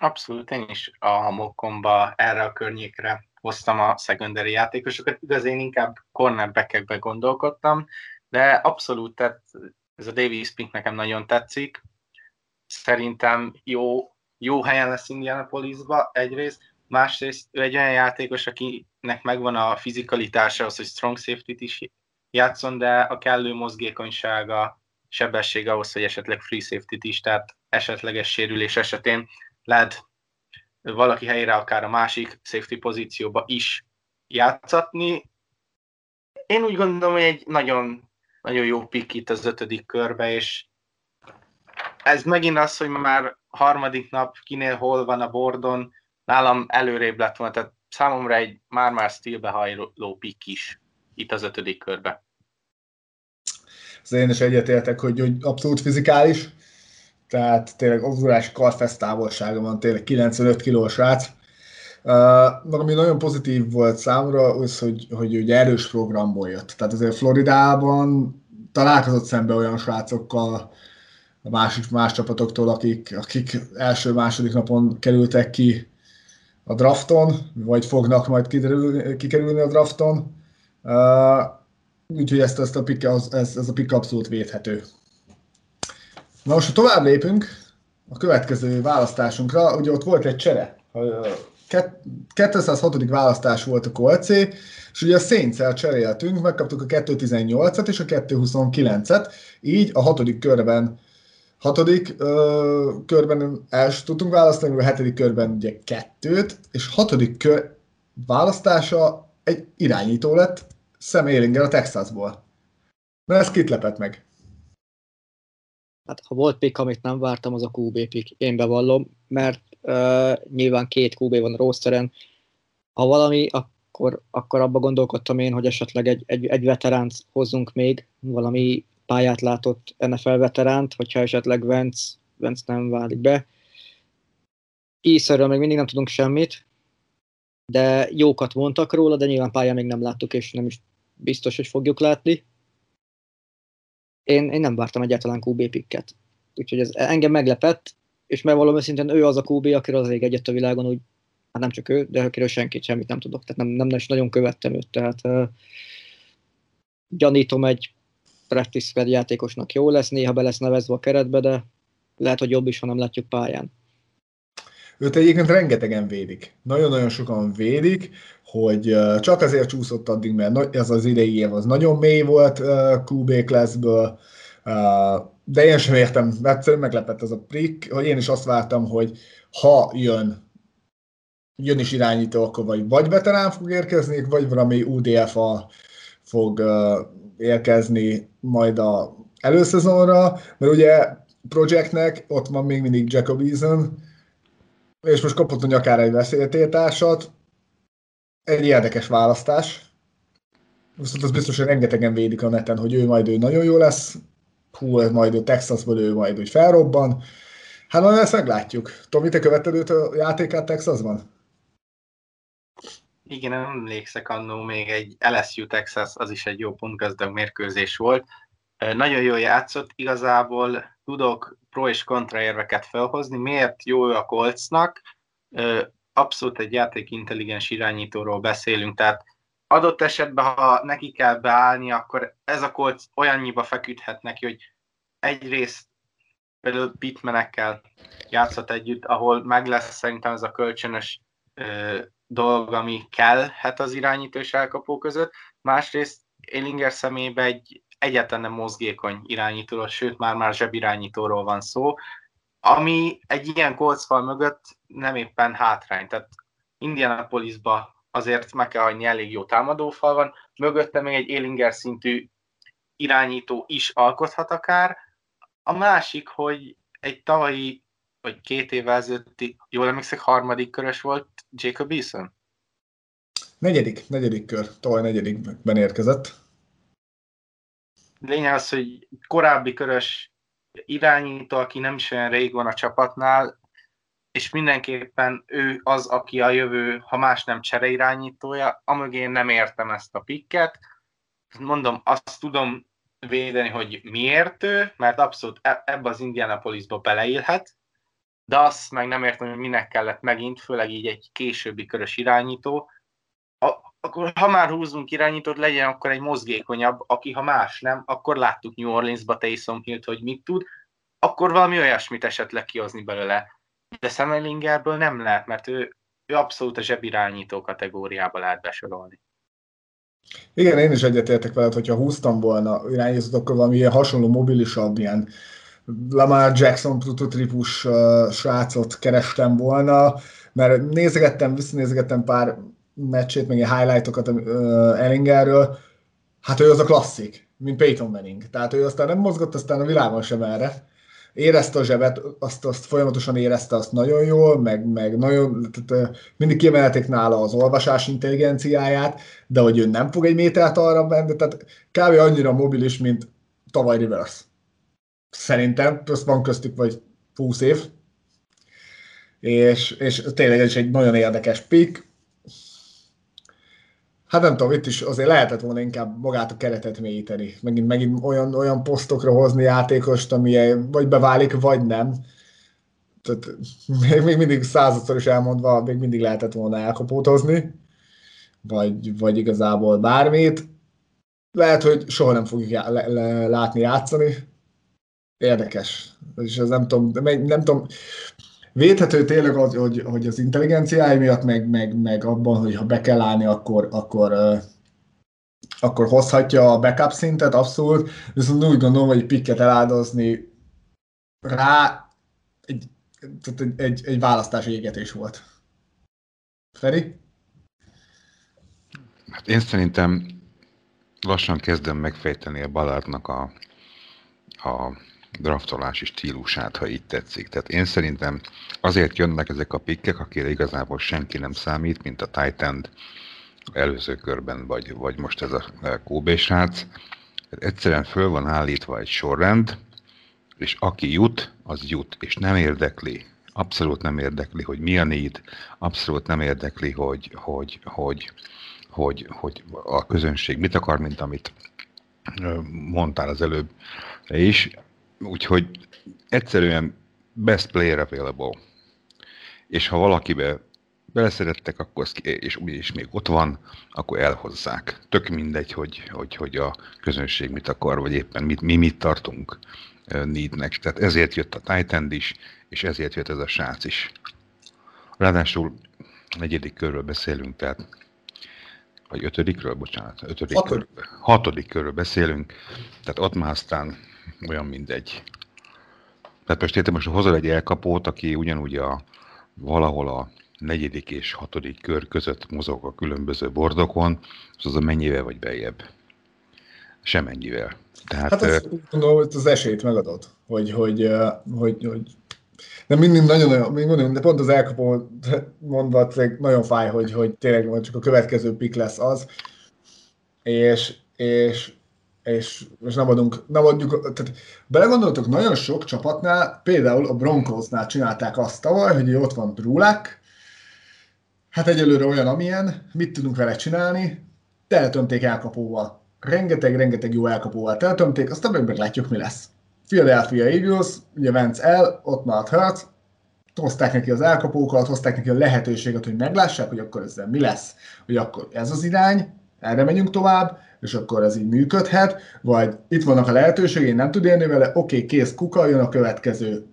Abszolút, én is a hamokomba erre a környékre hoztam a secondary játékosokat. Igaz, én inkább cornerbackekbe gondolkodtam, de abszolút, tehát ez a Davis pick nekem nagyon tetszik. Szerintem jó jó helyen lesz Indianapolisba egyrészt, másrészt ő egy olyan játékos, akinek megvan a fizikalitása az, hogy strong safety-t is játszon, de a kellő mozgékonysága, sebesség ahhoz, hogy esetleg free safety-t is, tehát esetleges sérülés esetén lehet valaki helyére akár a másik safety pozícióba is játszatni. Én úgy gondolom, hogy egy nagyon, nagyon jó pick itt az ötödik körbe, és ez megint az, hogy már harmadik nap kinél hol van a bordon, nálam előrébb lett volna, tehát számomra egy már-már stílbe hajló pick is itt az ötödik körbe. Az én is egyetértek, hogy, hogy abszolút fizikális, tehát tényleg ugrási karfesz távolsága van, tényleg 95 kilós rác. Uh, ami nagyon pozitív volt számomra, az, hogy, hogy ugye erős programból jött. Tehát azért Floridában találkozott szembe olyan srácokkal, a másik, más csapatoktól, akik, akik első-második napon kerültek ki a drafton, vagy fognak majd kiderül, kikerülni a drafton. Uh, úgyhogy ezt, ezt a pick, ez, ez a pick abszolút védhető. Na most, ha tovább lépünk a következő választásunkra, ugye ott volt egy csere. 206. választás volt a Kolcé, és ugye a saints cseréltünk, megkaptuk a 218-et és a 229-et, így a hatodik körben hatodik ö, körben első tudtunk választani, a hetedik körben ugye kettőt, és hatodik kör választása egy irányító lett Sam Ehlinger a Texasból. Na ez kit lepett meg? Hát ha volt pick, amit nem vártam, az a QB pick. Én bevallom, mert uh, nyilván két QB van a rosteren. Ha valami, akkor, akkor abba gondolkodtam én, hogy esetleg egy, egy, egy veteránt hozzunk még, valami pályát látott NFL veteránt, hogyha esetleg Vance, Vance nem válik be. Íszerről még mindig nem tudunk semmit, de jókat mondtak róla, de nyilván pályán még nem láttuk, és nem is biztos, hogy fogjuk látni. Én, én nem vártam egyáltalán QB picket. Úgyhogy ez engem meglepett, és megvalóan őszintén ő az a QB, akiről az ég egyet a világon, úgy, hát nem csak ő, de akiről senkit semmit nem tudok. Tehát nem, nem, nem nagyon követtem őt, tehát uh, gyanítom egy practice játékosnak jó lesz, néha be lesz nevezve a keretbe, de lehet, hogy jobb is, ha nem látjuk pályán. Őt egyébként rengetegen védik. Nagyon-nagyon sokan védik, hogy csak azért csúszott addig, mert ez az idei év az nagyon mély volt QB classből, de én sem értem, egyszerűen meglepett ez a prick, hogy én is azt vártam, hogy ha jön jön is irányító, akkor vagy, vagy veterán fog érkezni, vagy valami UDFA fog érkezni majd a előszezonra, mert ugye projektnek ott van még mindig Jacob Eason, és most kapott a nyakára egy veszélytétásat. Egy érdekes választás. Viszont az biztos, hogy rengetegen védik a neten, hogy ő majd ő nagyon jó lesz, hú, majd a Texasból ő majd úgy felrobban. Hát majd ezt meglátjuk. Tomi, te követted őt a játékát Texasban? Igen, emlékszek annó még egy LSU Texas, az is egy jó pontgazdag mérkőzés volt. Nagyon jól játszott, igazából tudok pro és kontra érveket felhozni. Miért jó a Coltsnak? Abszolút egy játék intelligens irányítóról beszélünk, tehát adott esetben, ha neki kell beállni, akkor ez a Colts olyannyiba feküdhet neki, hogy egyrészt például Pittmanekkel játszhat együtt, ahol meg lesz szerintem ez a kölcsönös ö, dolog, ami kellhet az irányító és elkapó között. Másrészt Ellinger szemébe egy egyáltalán nem mozgékony irányítóról, sőt már-már zsebirányítóról van szó, ami egy ilyen kolcfal mögött nem éppen hátrány. Tehát Indianapolisba azért meg kell hagyni, elég jó támadófal van, mögötte még egy Élinger szintű irányító is alkothat akár. A másik, hogy egy tavalyi, vagy két évvel ezelőtti, jól emlékszek, harmadik körös volt Jacob Eason? Negyedik, negyedik kör, tavaly negyedikben érkezett. Lényeg az, hogy korábbi körös irányító, aki nem is olyan rég van a csapatnál, és mindenképpen ő az, aki a jövő, ha más nem csereirányítója, amögé én nem értem ezt a pikket. Mondom, azt tudom védeni, hogy miért ő, mert abszolút e- ebbe az Indianapolisba beleélhet, de azt meg nem értem, hogy minek kellett megint, főleg így egy későbbi körös irányító. Akkor ha már húzunk irányítót, legyen akkor egy mozgékonyabb, aki ha más nem, akkor láttuk New Orleansba Taysom Hill-t, hogy mit tud, akkor valami olyasmit esetleg kihozni belőle de Szemelingerből nem lehet, mert ő, ő abszolút a zsebirányító kategóriába lehet besorolni. Igen, én is egyetértek veled, hogyha húztam volna irányítót, akkor valami hasonló mobilisabb, ilyen Lamar Jackson prototípus uh, srácot kerestem volna, mert nézegettem, visszanézegettem pár meccsét, meg ilyen highlightokat uh, Ellingerről, hát ő az a klasszik, mint Peyton Manning. Tehát ő aztán nem mozgott aztán a világon sem erre, érezte a zsebet, azt, azt folyamatosan érezte azt nagyon jól, meg, meg nagyon, tehát mindig kiemelték nála az olvasás intelligenciáját, de hogy ő nem fog egy métert arra menni, tehát kb. annyira mobilis, mint tavaly Rivers. Szerintem, ezt van köztük vagy 20 év, és, és tényleg ez egy nagyon érdekes pick, Hát nem tudom, itt is azért lehetett volna inkább magát a keretet mélyíteni. Megint, megint olyan, olyan posztokra hozni játékost, ami vagy beválik, vagy nem. Tehát még, még mindig századszor is elmondva, még mindig lehetett volna elkapótozni, vagy, vagy igazából bármit. Lehet, hogy soha nem fogjuk já- le- le- látni játszani. Érdekes. És ez nem tudom, nem, tudom, védhető tényleg az, hogy, hogy az intelligenciája miatt, meg, meg, meg abban, hogy ha be kell állni, akkor, akkor, akkor hozhatja a backup szintet, abszolút, viszont úgy gondolom, hogy pikket eláldozni rá egy, tehát egy, egy, egy választási égetés volt. Feri? Hát én szerintem lassan kezdem megfejteni a Ballardnak a, a draftolási stílusát, ha így tetszik. Tehát én szerintem azért jönnek ezek a pikkek, akire igazából senki nem számít, mint a Titan előző körben, vagy, vagy most ez a Kobe srác. Tehát egyszerűen föl van állítva egy sorrend, és aki jut, az jut, és nem érdekli, abszolút nem érdekli, hogy mi a need, abszolút nem érdekli, hogy, hogy, hogy, hogy, hogy a közönség mit akar, mint amit mondtál az előbb és Úgyhogy egyszerűen best player available. És ha valakibe beleszerettek, akkor az, és úgyis még ott van, akkor elhozzák. Tök mindegy, hogy, hogy, hogy a közönség mit akar, vagy éppen mit, mi mit tartunk neednek. Tehát ezért jött a Titan is, és ezért jött ez a srác is. Ráadásul negyedik körről beszélünk, tehát vagy ötödikről, bocsánat, ötödik Hatodik. körről, hatodik körről beszélünk, tehát ott már aztán olyan mindegy. Tehát most értem, most hozol egy elkapót, aki ugyanúgy a, valahol a negyedik és hatodik kör között mozog a különböző bordokon, az az a mennyivel vagy beljebb. semennyivel. Tehát, hát azt gondolom, hogy az esélyt megadod, hogy, hogy, hogy, hogy de mindig nagyon, még mondom, de pont az elkapó mondva nagyon fáj, hogy, hogy tényleg csak a következő pick lesz az, és, és, és, és nem adunk, nem adjuk, tehát belegondoltok, nagyon sok csapatnál, például a Broncosnál csinálták azt tavaly, hogy ott van Brulák, hát egyelőre olyan, amilyen, mit tudunk vele csinálni, teletömték elkapóval. Rengeteg-rengeteg jó elkapóval teletömték, aztán meg meglátjuk, mi lesz. Philadelphia Eagles, ugye Vance el, ott maradt Hurt, hozták neki az elkapókat, hozták neki a lehetőséget, hogy meglássák, hogy akkor ezzel mi lesz, hogy akkor ez az irány, erre megyünk tovább, és akkor ez így működhet, vagy itt vannak a lehetőségek, én nem tud élni vele, oké, okay, kész kuka, jön a következő.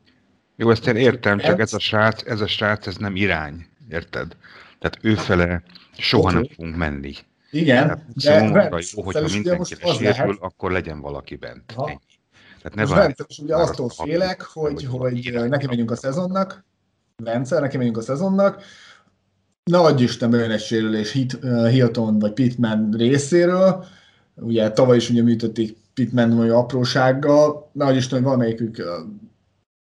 Jó, ezt én értem, csak ez a srác, ez a srác, ez nem irány, érted? Tehát ő fele soha okay. nem fogunk menni. Igen, Tehát de mondta, jó, hogyha mindenkire sérül, akkor legyen valaki bent. Ennyi. Tehát ne most várj, Bence, ugye attól félek, hogy, hogy, hogy neki megyünk a szezonnak, Bence, neki megyünk a szezonnak, ne adj Isten bejön egy sérülés Hilton vagy Pittman részéről, ugye tavaly is ugye műtötték Pittman vagy aprósággal, ne adj Isten, hogy valamelyikük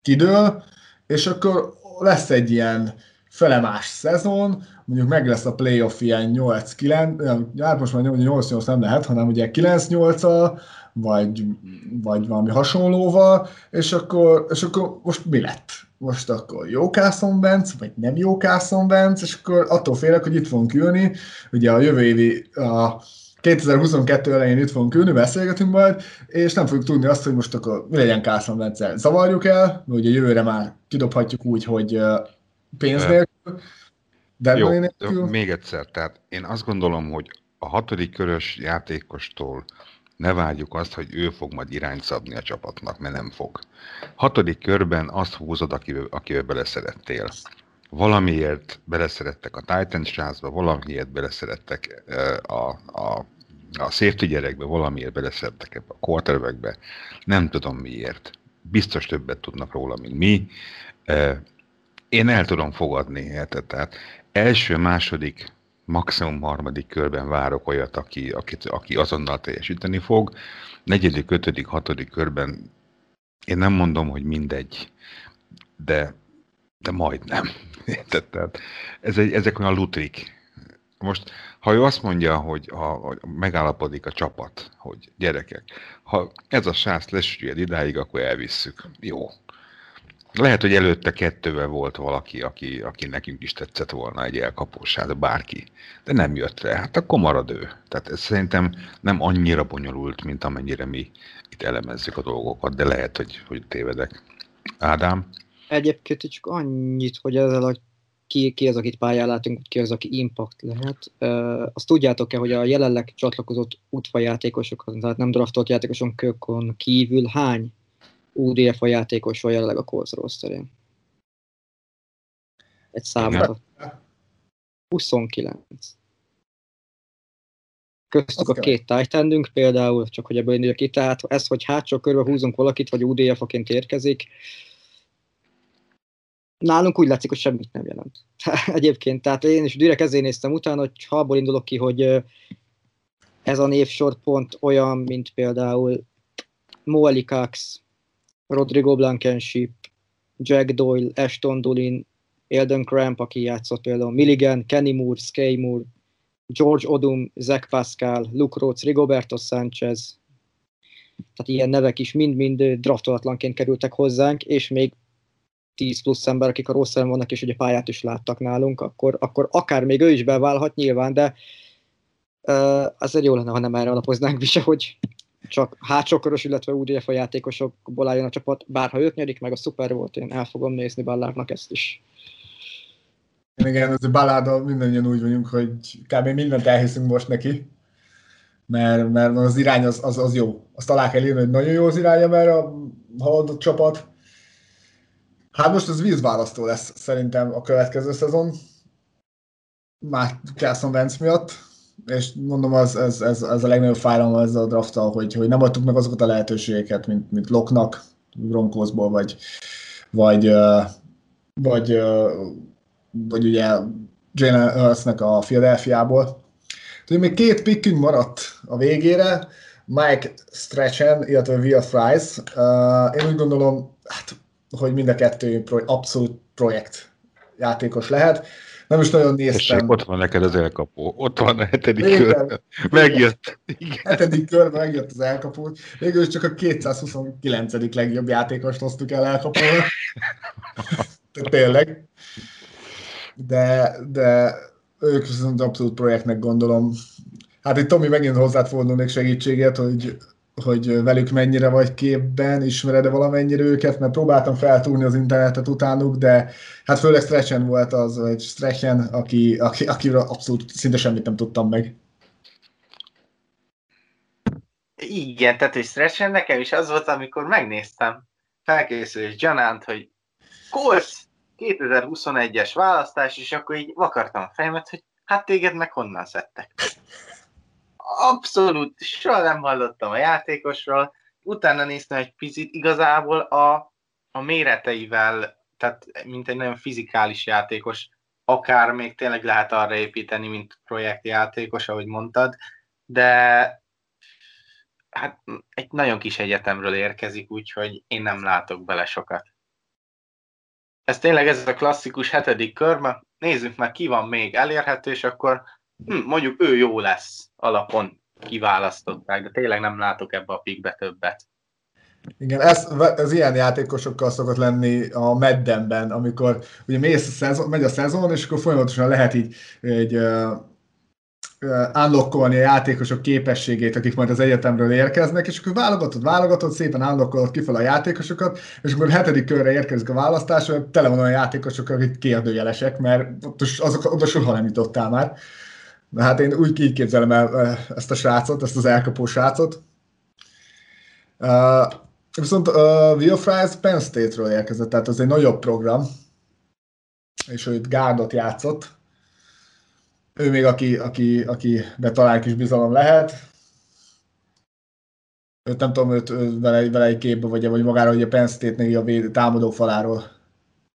kidől, és akkor lesz egy ilyen felemás szezon, mondjuk meg lesz a playoff ilyen 8-9, hát most már 8-8 nem lehet, hanem ugye 9-8 vagy, vagy valami hasonlóval, és akkor, és akkor most mi lett? Most akkor jó Carson Wentz, vagy nem jó Carson Wentz, és akkor attól félek, hogy itt fogunk ülni, ugye a jövő évi a 2022 elején itt fogunk ülni, beszélgetünk majd, és nem fogjuk tudni azt, hogy most akkor mi legyen Carson wentz Zavarjuk el, mert ugye jövőre már kidobhatjuk úgy, hogy pénz nélkül. De Jó, nélkül. még egyszer, tehát én azt gondolom, hogy a hatodik körös játékostól ne várjuk azt, hogy ő fog majd irányt szabni a csapatnak, mert nem fog. Hatodik körben azt húzod, akivel, akivel beleszerettél. Valamiért beleszerettek a Titans srácba, valamiért beleszerettek a, a, a safety gyerekbe, valamiért beleszerettek ebbe a quarterbackbe. Nem tudom miért. Biztos többet tudnak róla, mint mi. Én el tudom fogadni, érted? Tehát első, második maximum harmadik körben várok olyat, aki, aki, aki azonnal teljesíteni fog. Negyedik, ötödik, hatodik körben én nem mondom, hogy mindegy, de, de majdnem. Tehát ez egy, ezek olyan lutrik. Most, ha ő azt mondja, hogy ha, megállapodik a csapat, hogy gyerekek, ha ez a sász lesüljed idáig, akkor elvisszük. Jó, lehet, hogy előtte kettővel volt valaki, aki, aki nekünk is tetszett volna egy elkapós, hát bárki. De nem jött le. Hát akkor marad ő. Tehát ez szerintem nem annyira bonyolult, mint amennyire mi itt elemezzük a dolgokat, de lehet, hogy, hogy tévedek. Ádám? Egyébként csak annyit, hogy ezzel a ki, ki az, akit pályán látunk, ki az, aki impact lehet. Uh, azt tudjátok-e, hogy a jelenleg csatlakozott útfajátékosok, tehát nem draftolt játékosokon kívül hány UDF a játékos van jelenleg a Colts rosterén. Egy számra. 29. Köztük a két titan például, csak hogy ebből induljak ki, tehát ez, hogy hátsó körbe húzunk valakit, vagy UDF-aként érkezik, nálunk úgy látszik, hogy semmit nem jelent. Egyébként, tehát én is direkt ezért néztem utána, hogy ha abból indulok ki, hogy ez a névsor pont olyan, mint például Moali Cox, Rodrigo Blankenship, Jack Doyle, Ashton Dulin, Elden Cramp, aki játszott például Milligan, Kenny Moore, Skay Moore, George Odum, Zach Pascal, Luke Rhodes, Rigoberto Sanchez, tehát ilyen nevek is mind-mind draftolatlanként kerültek hozzánk, és még 10 plusz ember, akik a rossz vannak, és ugye pályát is láttak nálunk, akkor, akkor akár még ő is beválhat nyilván, de uh, azért jó lenne, ha nem erre alapoznánk is, hogy csak hátsókoros, illetve UDF a játékosokból álljon a csapat, bár ha ők nyerik meg a szuper volt, én el fogom nézni Ballárnak ezt is. Igen, ez a Ballárdal mindannyian úgy vagyunk, hogy kb. mindent elhiszünk most neki, mert, mert az irány az, az, az jó. Azt alá kell írni, hogy nagyon jó az iránya, mert a haladott csapat. Hát most az vízválasztó lesz szerintem a következő szezon. Már Carson Wentz miatt és mondom, az, ez, ez, ez a legnagyobb fájdalom ez a drafttal, hogy, hogy nem adtuk meg azokat a lehetőségeket, mint, mint Loknak, Broncosból, vagy, vagy, vagy, vagy ugye Jalen Hurtsnek a Philadelphiából. Tehát még két pickünk maradt a végére, Mike Stretchen, illetve Will Fries. Én úgy gondolom, hát, hogy mind a kettő abszolút projekt játékos lehet. Nem is nagyon néztem. Tessék, ott van neked az elkapó. Ott van a hetedik kör. Megjött. Igen. Hetedik kör, megjött az elkapó. Végül csak a 229. legjobb játékost hoztuk el elkapóra. Tényleg. De, de ők viszont abszolút projektnek gondolom. Hát itt Tomi megint hozzád fordulnék segítséget, hogy, hogy velük mennyire vagy képben, ismered-e valamennyire őket, mert próbáltam feltúrni az internetet utánuk, de hát főleg Stretchen volt az, vagy Stretchen, aki, aki, akiről abszolút szinte semmit nem tudtam meg. Igen, tehát hogy Stretchen nekem is az volt, amikor megnéztem felkészülés gyanánt, hogy Colts 2021-es választás, és akkor így vakartam a fejemet, hogy hát téged meg honnan szedtek. Abszolút, soha nem hallottam a játékosról, utána néztem egy picit, igazából a, a méreteivel, tehát mint egy nagyon fizikális játékos, akár még tényleg lehet arra építeni, mint projektjátékos, ahogy mondtad, de hát egy nagyon kis egyetemről érkezik, úgyhogy én nem látok bele sokat. Ez tényleg ez a klasszikus hetedik kör, nézzük meg, ki van még elérhető, és akkor hm, mondjuk ő jó lesz alapon kiválasztották, de tényleg nem látok ebbe a pikbe többet. Igen, ez, ez ilyen játékosokkal szokott lenni a Meddenben, amikor ugye mész a szezon, megy a szezon, és akkor folyamatosan lehet így egy unlockolni a játékosok képességét, akik majd az egyetemről érkeznek, és akkor válogatod, válogatod, szépen unlockolod kifele a játékosokat, és akkor a hetedik körre érkezik a választás, tele van olyan játékosok, akik kérdőjelesek, mert ott, azok, oda soha nem jutottál már. Na hát én úgy így képzelem el ezt a srácot, ezt az elkapó srácot. Uh, viszont uh, Will Fries Penn State-ről érkezett, tehát az egy nagyobb program, és ő itt gárdot játszott, ő még aki, aki, aki talán kis bizalom lehet. Őt nem tudom, őt, vele, vele egy képbe vagy, vagy magára, hogy a Penn State-nél a véd, támadó faláról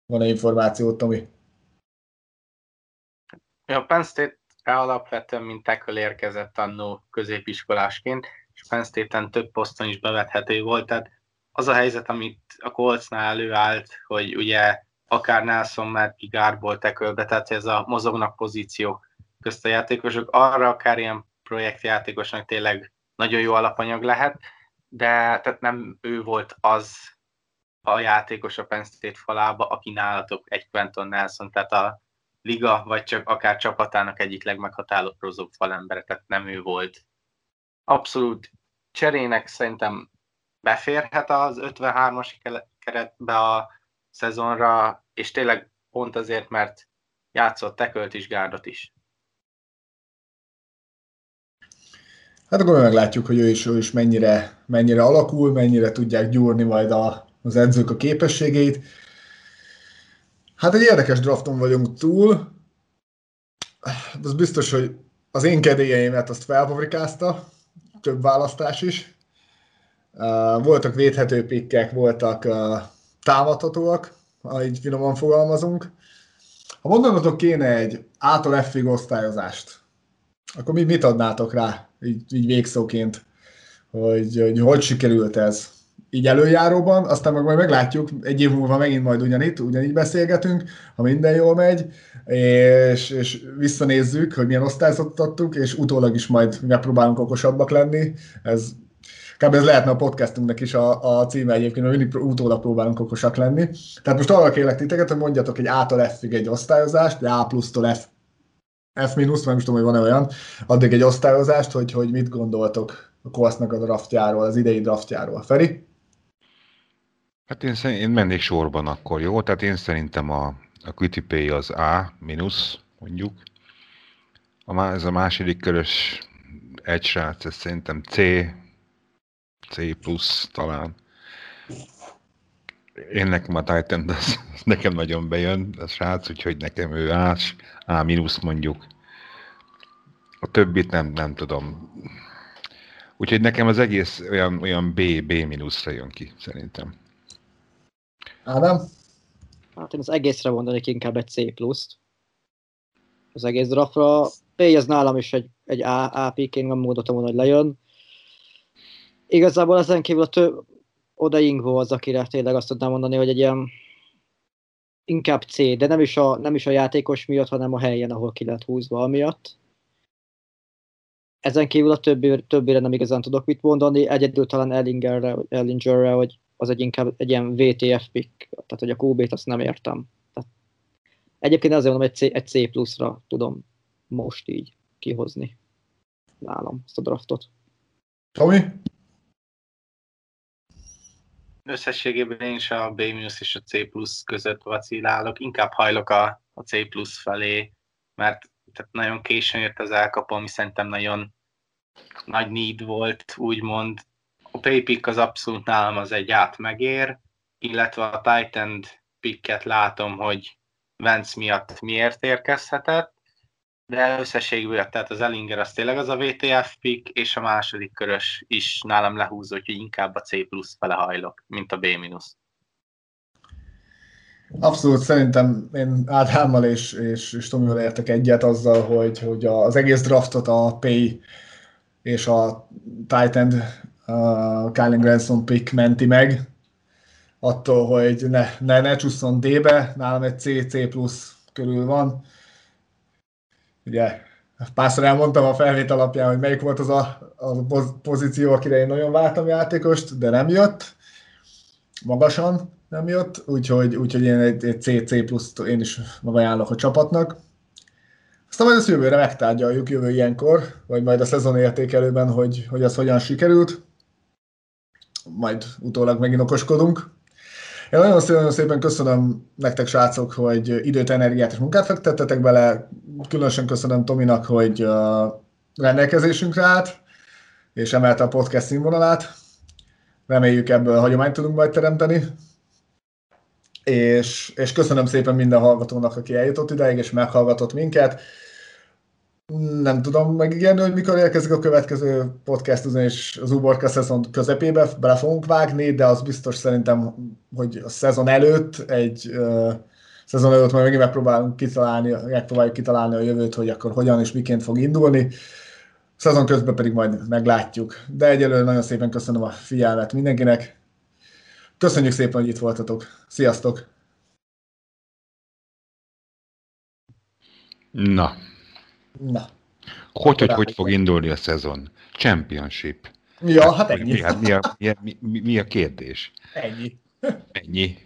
van-e információ, Tomi? A Penn State alapvetően mint tackle érkezett annó középiskolásként, és Penn State-en több poszton is bevethető volt, tehát az a helyzet, amit a Coltsnál előállt, hogy ugye akár Nelson mert Gárból tekölbe, tehát ez a mozognak pozíciók közt a játékosok, arra akár ilyen projektjátékosnak tényleg nagyon jó alapanyag lehet, de tehát nem ő volt az a játékos a Penn State falába, aki nálatok egy Quentin Nelson, tehát a liga, vagy csak akár csapatának egyik legmeghatározóbb falembere, tehát nem ő volt. Abszolút cserének szerintem beférhet az 53-as keretbe a szezonra, és tényleg pont azért, mert játszott tekölt is, gárdot is. Hát akkor meglátjuk, hogy ő is, ő is mennyire, mennyire alakul, mennyire tudják gyúrni majd a, az edzők a képességeit. Hát egy érdekes drafton vagyunk túl. Az biztos, hogy az én kedélyeimet azt felfabrikázta, több választás is. Voltak védhető pikkek, voltak támadhatóak, ha így finoman fogalmazunk. Ha mondanatok kéne egy A-tól F-ig osztályozást, akkor mi, mit adnátok rá, így, így végszóként, hogy, hogy hogy sikerült ez? Így előjáróban, aztán meg majd meglátjuk, egy év múlva megint majd ugyanitt, ugyanígy beszélgetünk, ha minden jól megy, és, és visszanézzük, hogy milyen osztályzatot adtuk, és utólag is majd megpróbálunk okosabbak lenni. Ez kb. ez lehetne a podcastunknak is a, a címe egyébként, mert mindig utólag próbálunk okosak lenni. Tehát most arra kérlek titeket, hogy mondjatok egy A-tól F-ig egy osztályozást, de A plusztól F F minusz, nem is tudom, hogy van-e olyan, addig egy osztályozást, hogy, hogy mit gondoltok a Kovasznak a draftjáról, az idei draftjáról. Feri? Hát én, szerint, én mennék sorban akkor, jó? Tehát én szerintem a, a Pay az A minusz, mondjuk. A, ez a második körös egy srác, ez szerintem C, C plusz talán. Én nekem a Titan, az, az nekem nagyon bejön, a srác, úgyhogy nekem ő A, A mínusz mondjuk. A többit nem, nem tudom. Úgyhogy nekem az egész olyan, olyan B, B mínuszra jön ki, szerintem. Ádám? Hát én az egészre mondanék inkább egy C pluszt. Az egész draftra. B ez nálam is egy, egy A, A pick, én nem mondottam volna, hogy lejön. Igazából ezen kívül a több Oda Ingvo az, akire tényleg azt tudnám mondani, hogy egy ilyen inkább C, de nem is, a, nem is a játékos miatt, hanem a helyen, ahol ki lehet húzva amiatt. Ezen kívül a többi, többire nem igazán tudok mit mondani, egyedül talán Ellingerre, Ellingerre hogy az egy inkább egy ilyen VTF pick, tehát hogy a QB-t azt nem értem. Tehát egyébként azért mondom, egy C, egy C pluszra tudom most így kihozni nálam ezt a draftot. Tomi? Összességében én is a B- és a C plusz között vacilálok, inkább hajlok a, a C plusz felé, mert tehát nagyon későn jött az elkapom, ami szerintem nagyon nagy need volt, úgymond. A paypick az abszolút nálam az egy át megér, illetve a Titan picket látom, hogy Vance miatt miért érkezhetett, de összességében, tehát az Ellinger az tényleg az a VTF pick, és a második körös is nálam lehúzó, hogy inkább a C plusz fele hajlok, mint a B minusz. Abszolút, szerintem én Ádámmal és, és, és Tomival értek egyet azzal, hogy, hogy az egész draftot a Pay és a Titan uh, Kylen Granson pick menti meg, attól, hogy ne, ne, ne csusszon D-be, nálam egy C, C plusz körül van. Ugye párszor elmondtam a felvét alapján, hogy melyik volt az a, a pozíció, akire én nagyon váltam játékost, de nem jött. Magasan nem jött, úgyhogy, úgyhogy én egy, egy C, C pluszt én is megajánlok a csapatnak. Aztán majd ezt jövőre megtárgyaljuk, jövő ilyenkor, vagy majd a szezon értékelőben, hogy, hogy az hogyan sikerült. Majd utólag megint okoskodunk. Én nagyon szépen, köszönöm nektek, srácok, hogy időt, energiát és munkát fektettetek bele. Különösen köszönöm Tominak, hogy rendelkezésünkre állt, és emelte a podcast színvonalát. Reméljük ebből hagyományt tudunk majd teremteni. És, és köszönöm szépen minden hallgatónak, aki eljutott ideig, és meghallgatott minket nem tudom megígérni, hogy mikor érkezik a következő podcast, és az Uborka szezon közepébe bele fogunk vágni, de az biztos szerintem, hogy a szezon előtt egy uh, szezon előtt majd megint megpróbálunk kitalálni, megpróbáljuk kitalálni a jövőt, hogy akkor hogyan és miként fog indulni. Szezon közben pedig majd meglátjuk. De egyelőre nagyon szépen köszönöm a figyelmet mindenkinek. Köszönjük szépen, hogy itt voltatok. Sziasztok! Na, Na. Hogy, hogy, hogy fog indulni a szezon? Championship. Ja, hát ennyi. Mi, mi, a, mi, mi, mi a kérdés? Ennyi. Ennyi.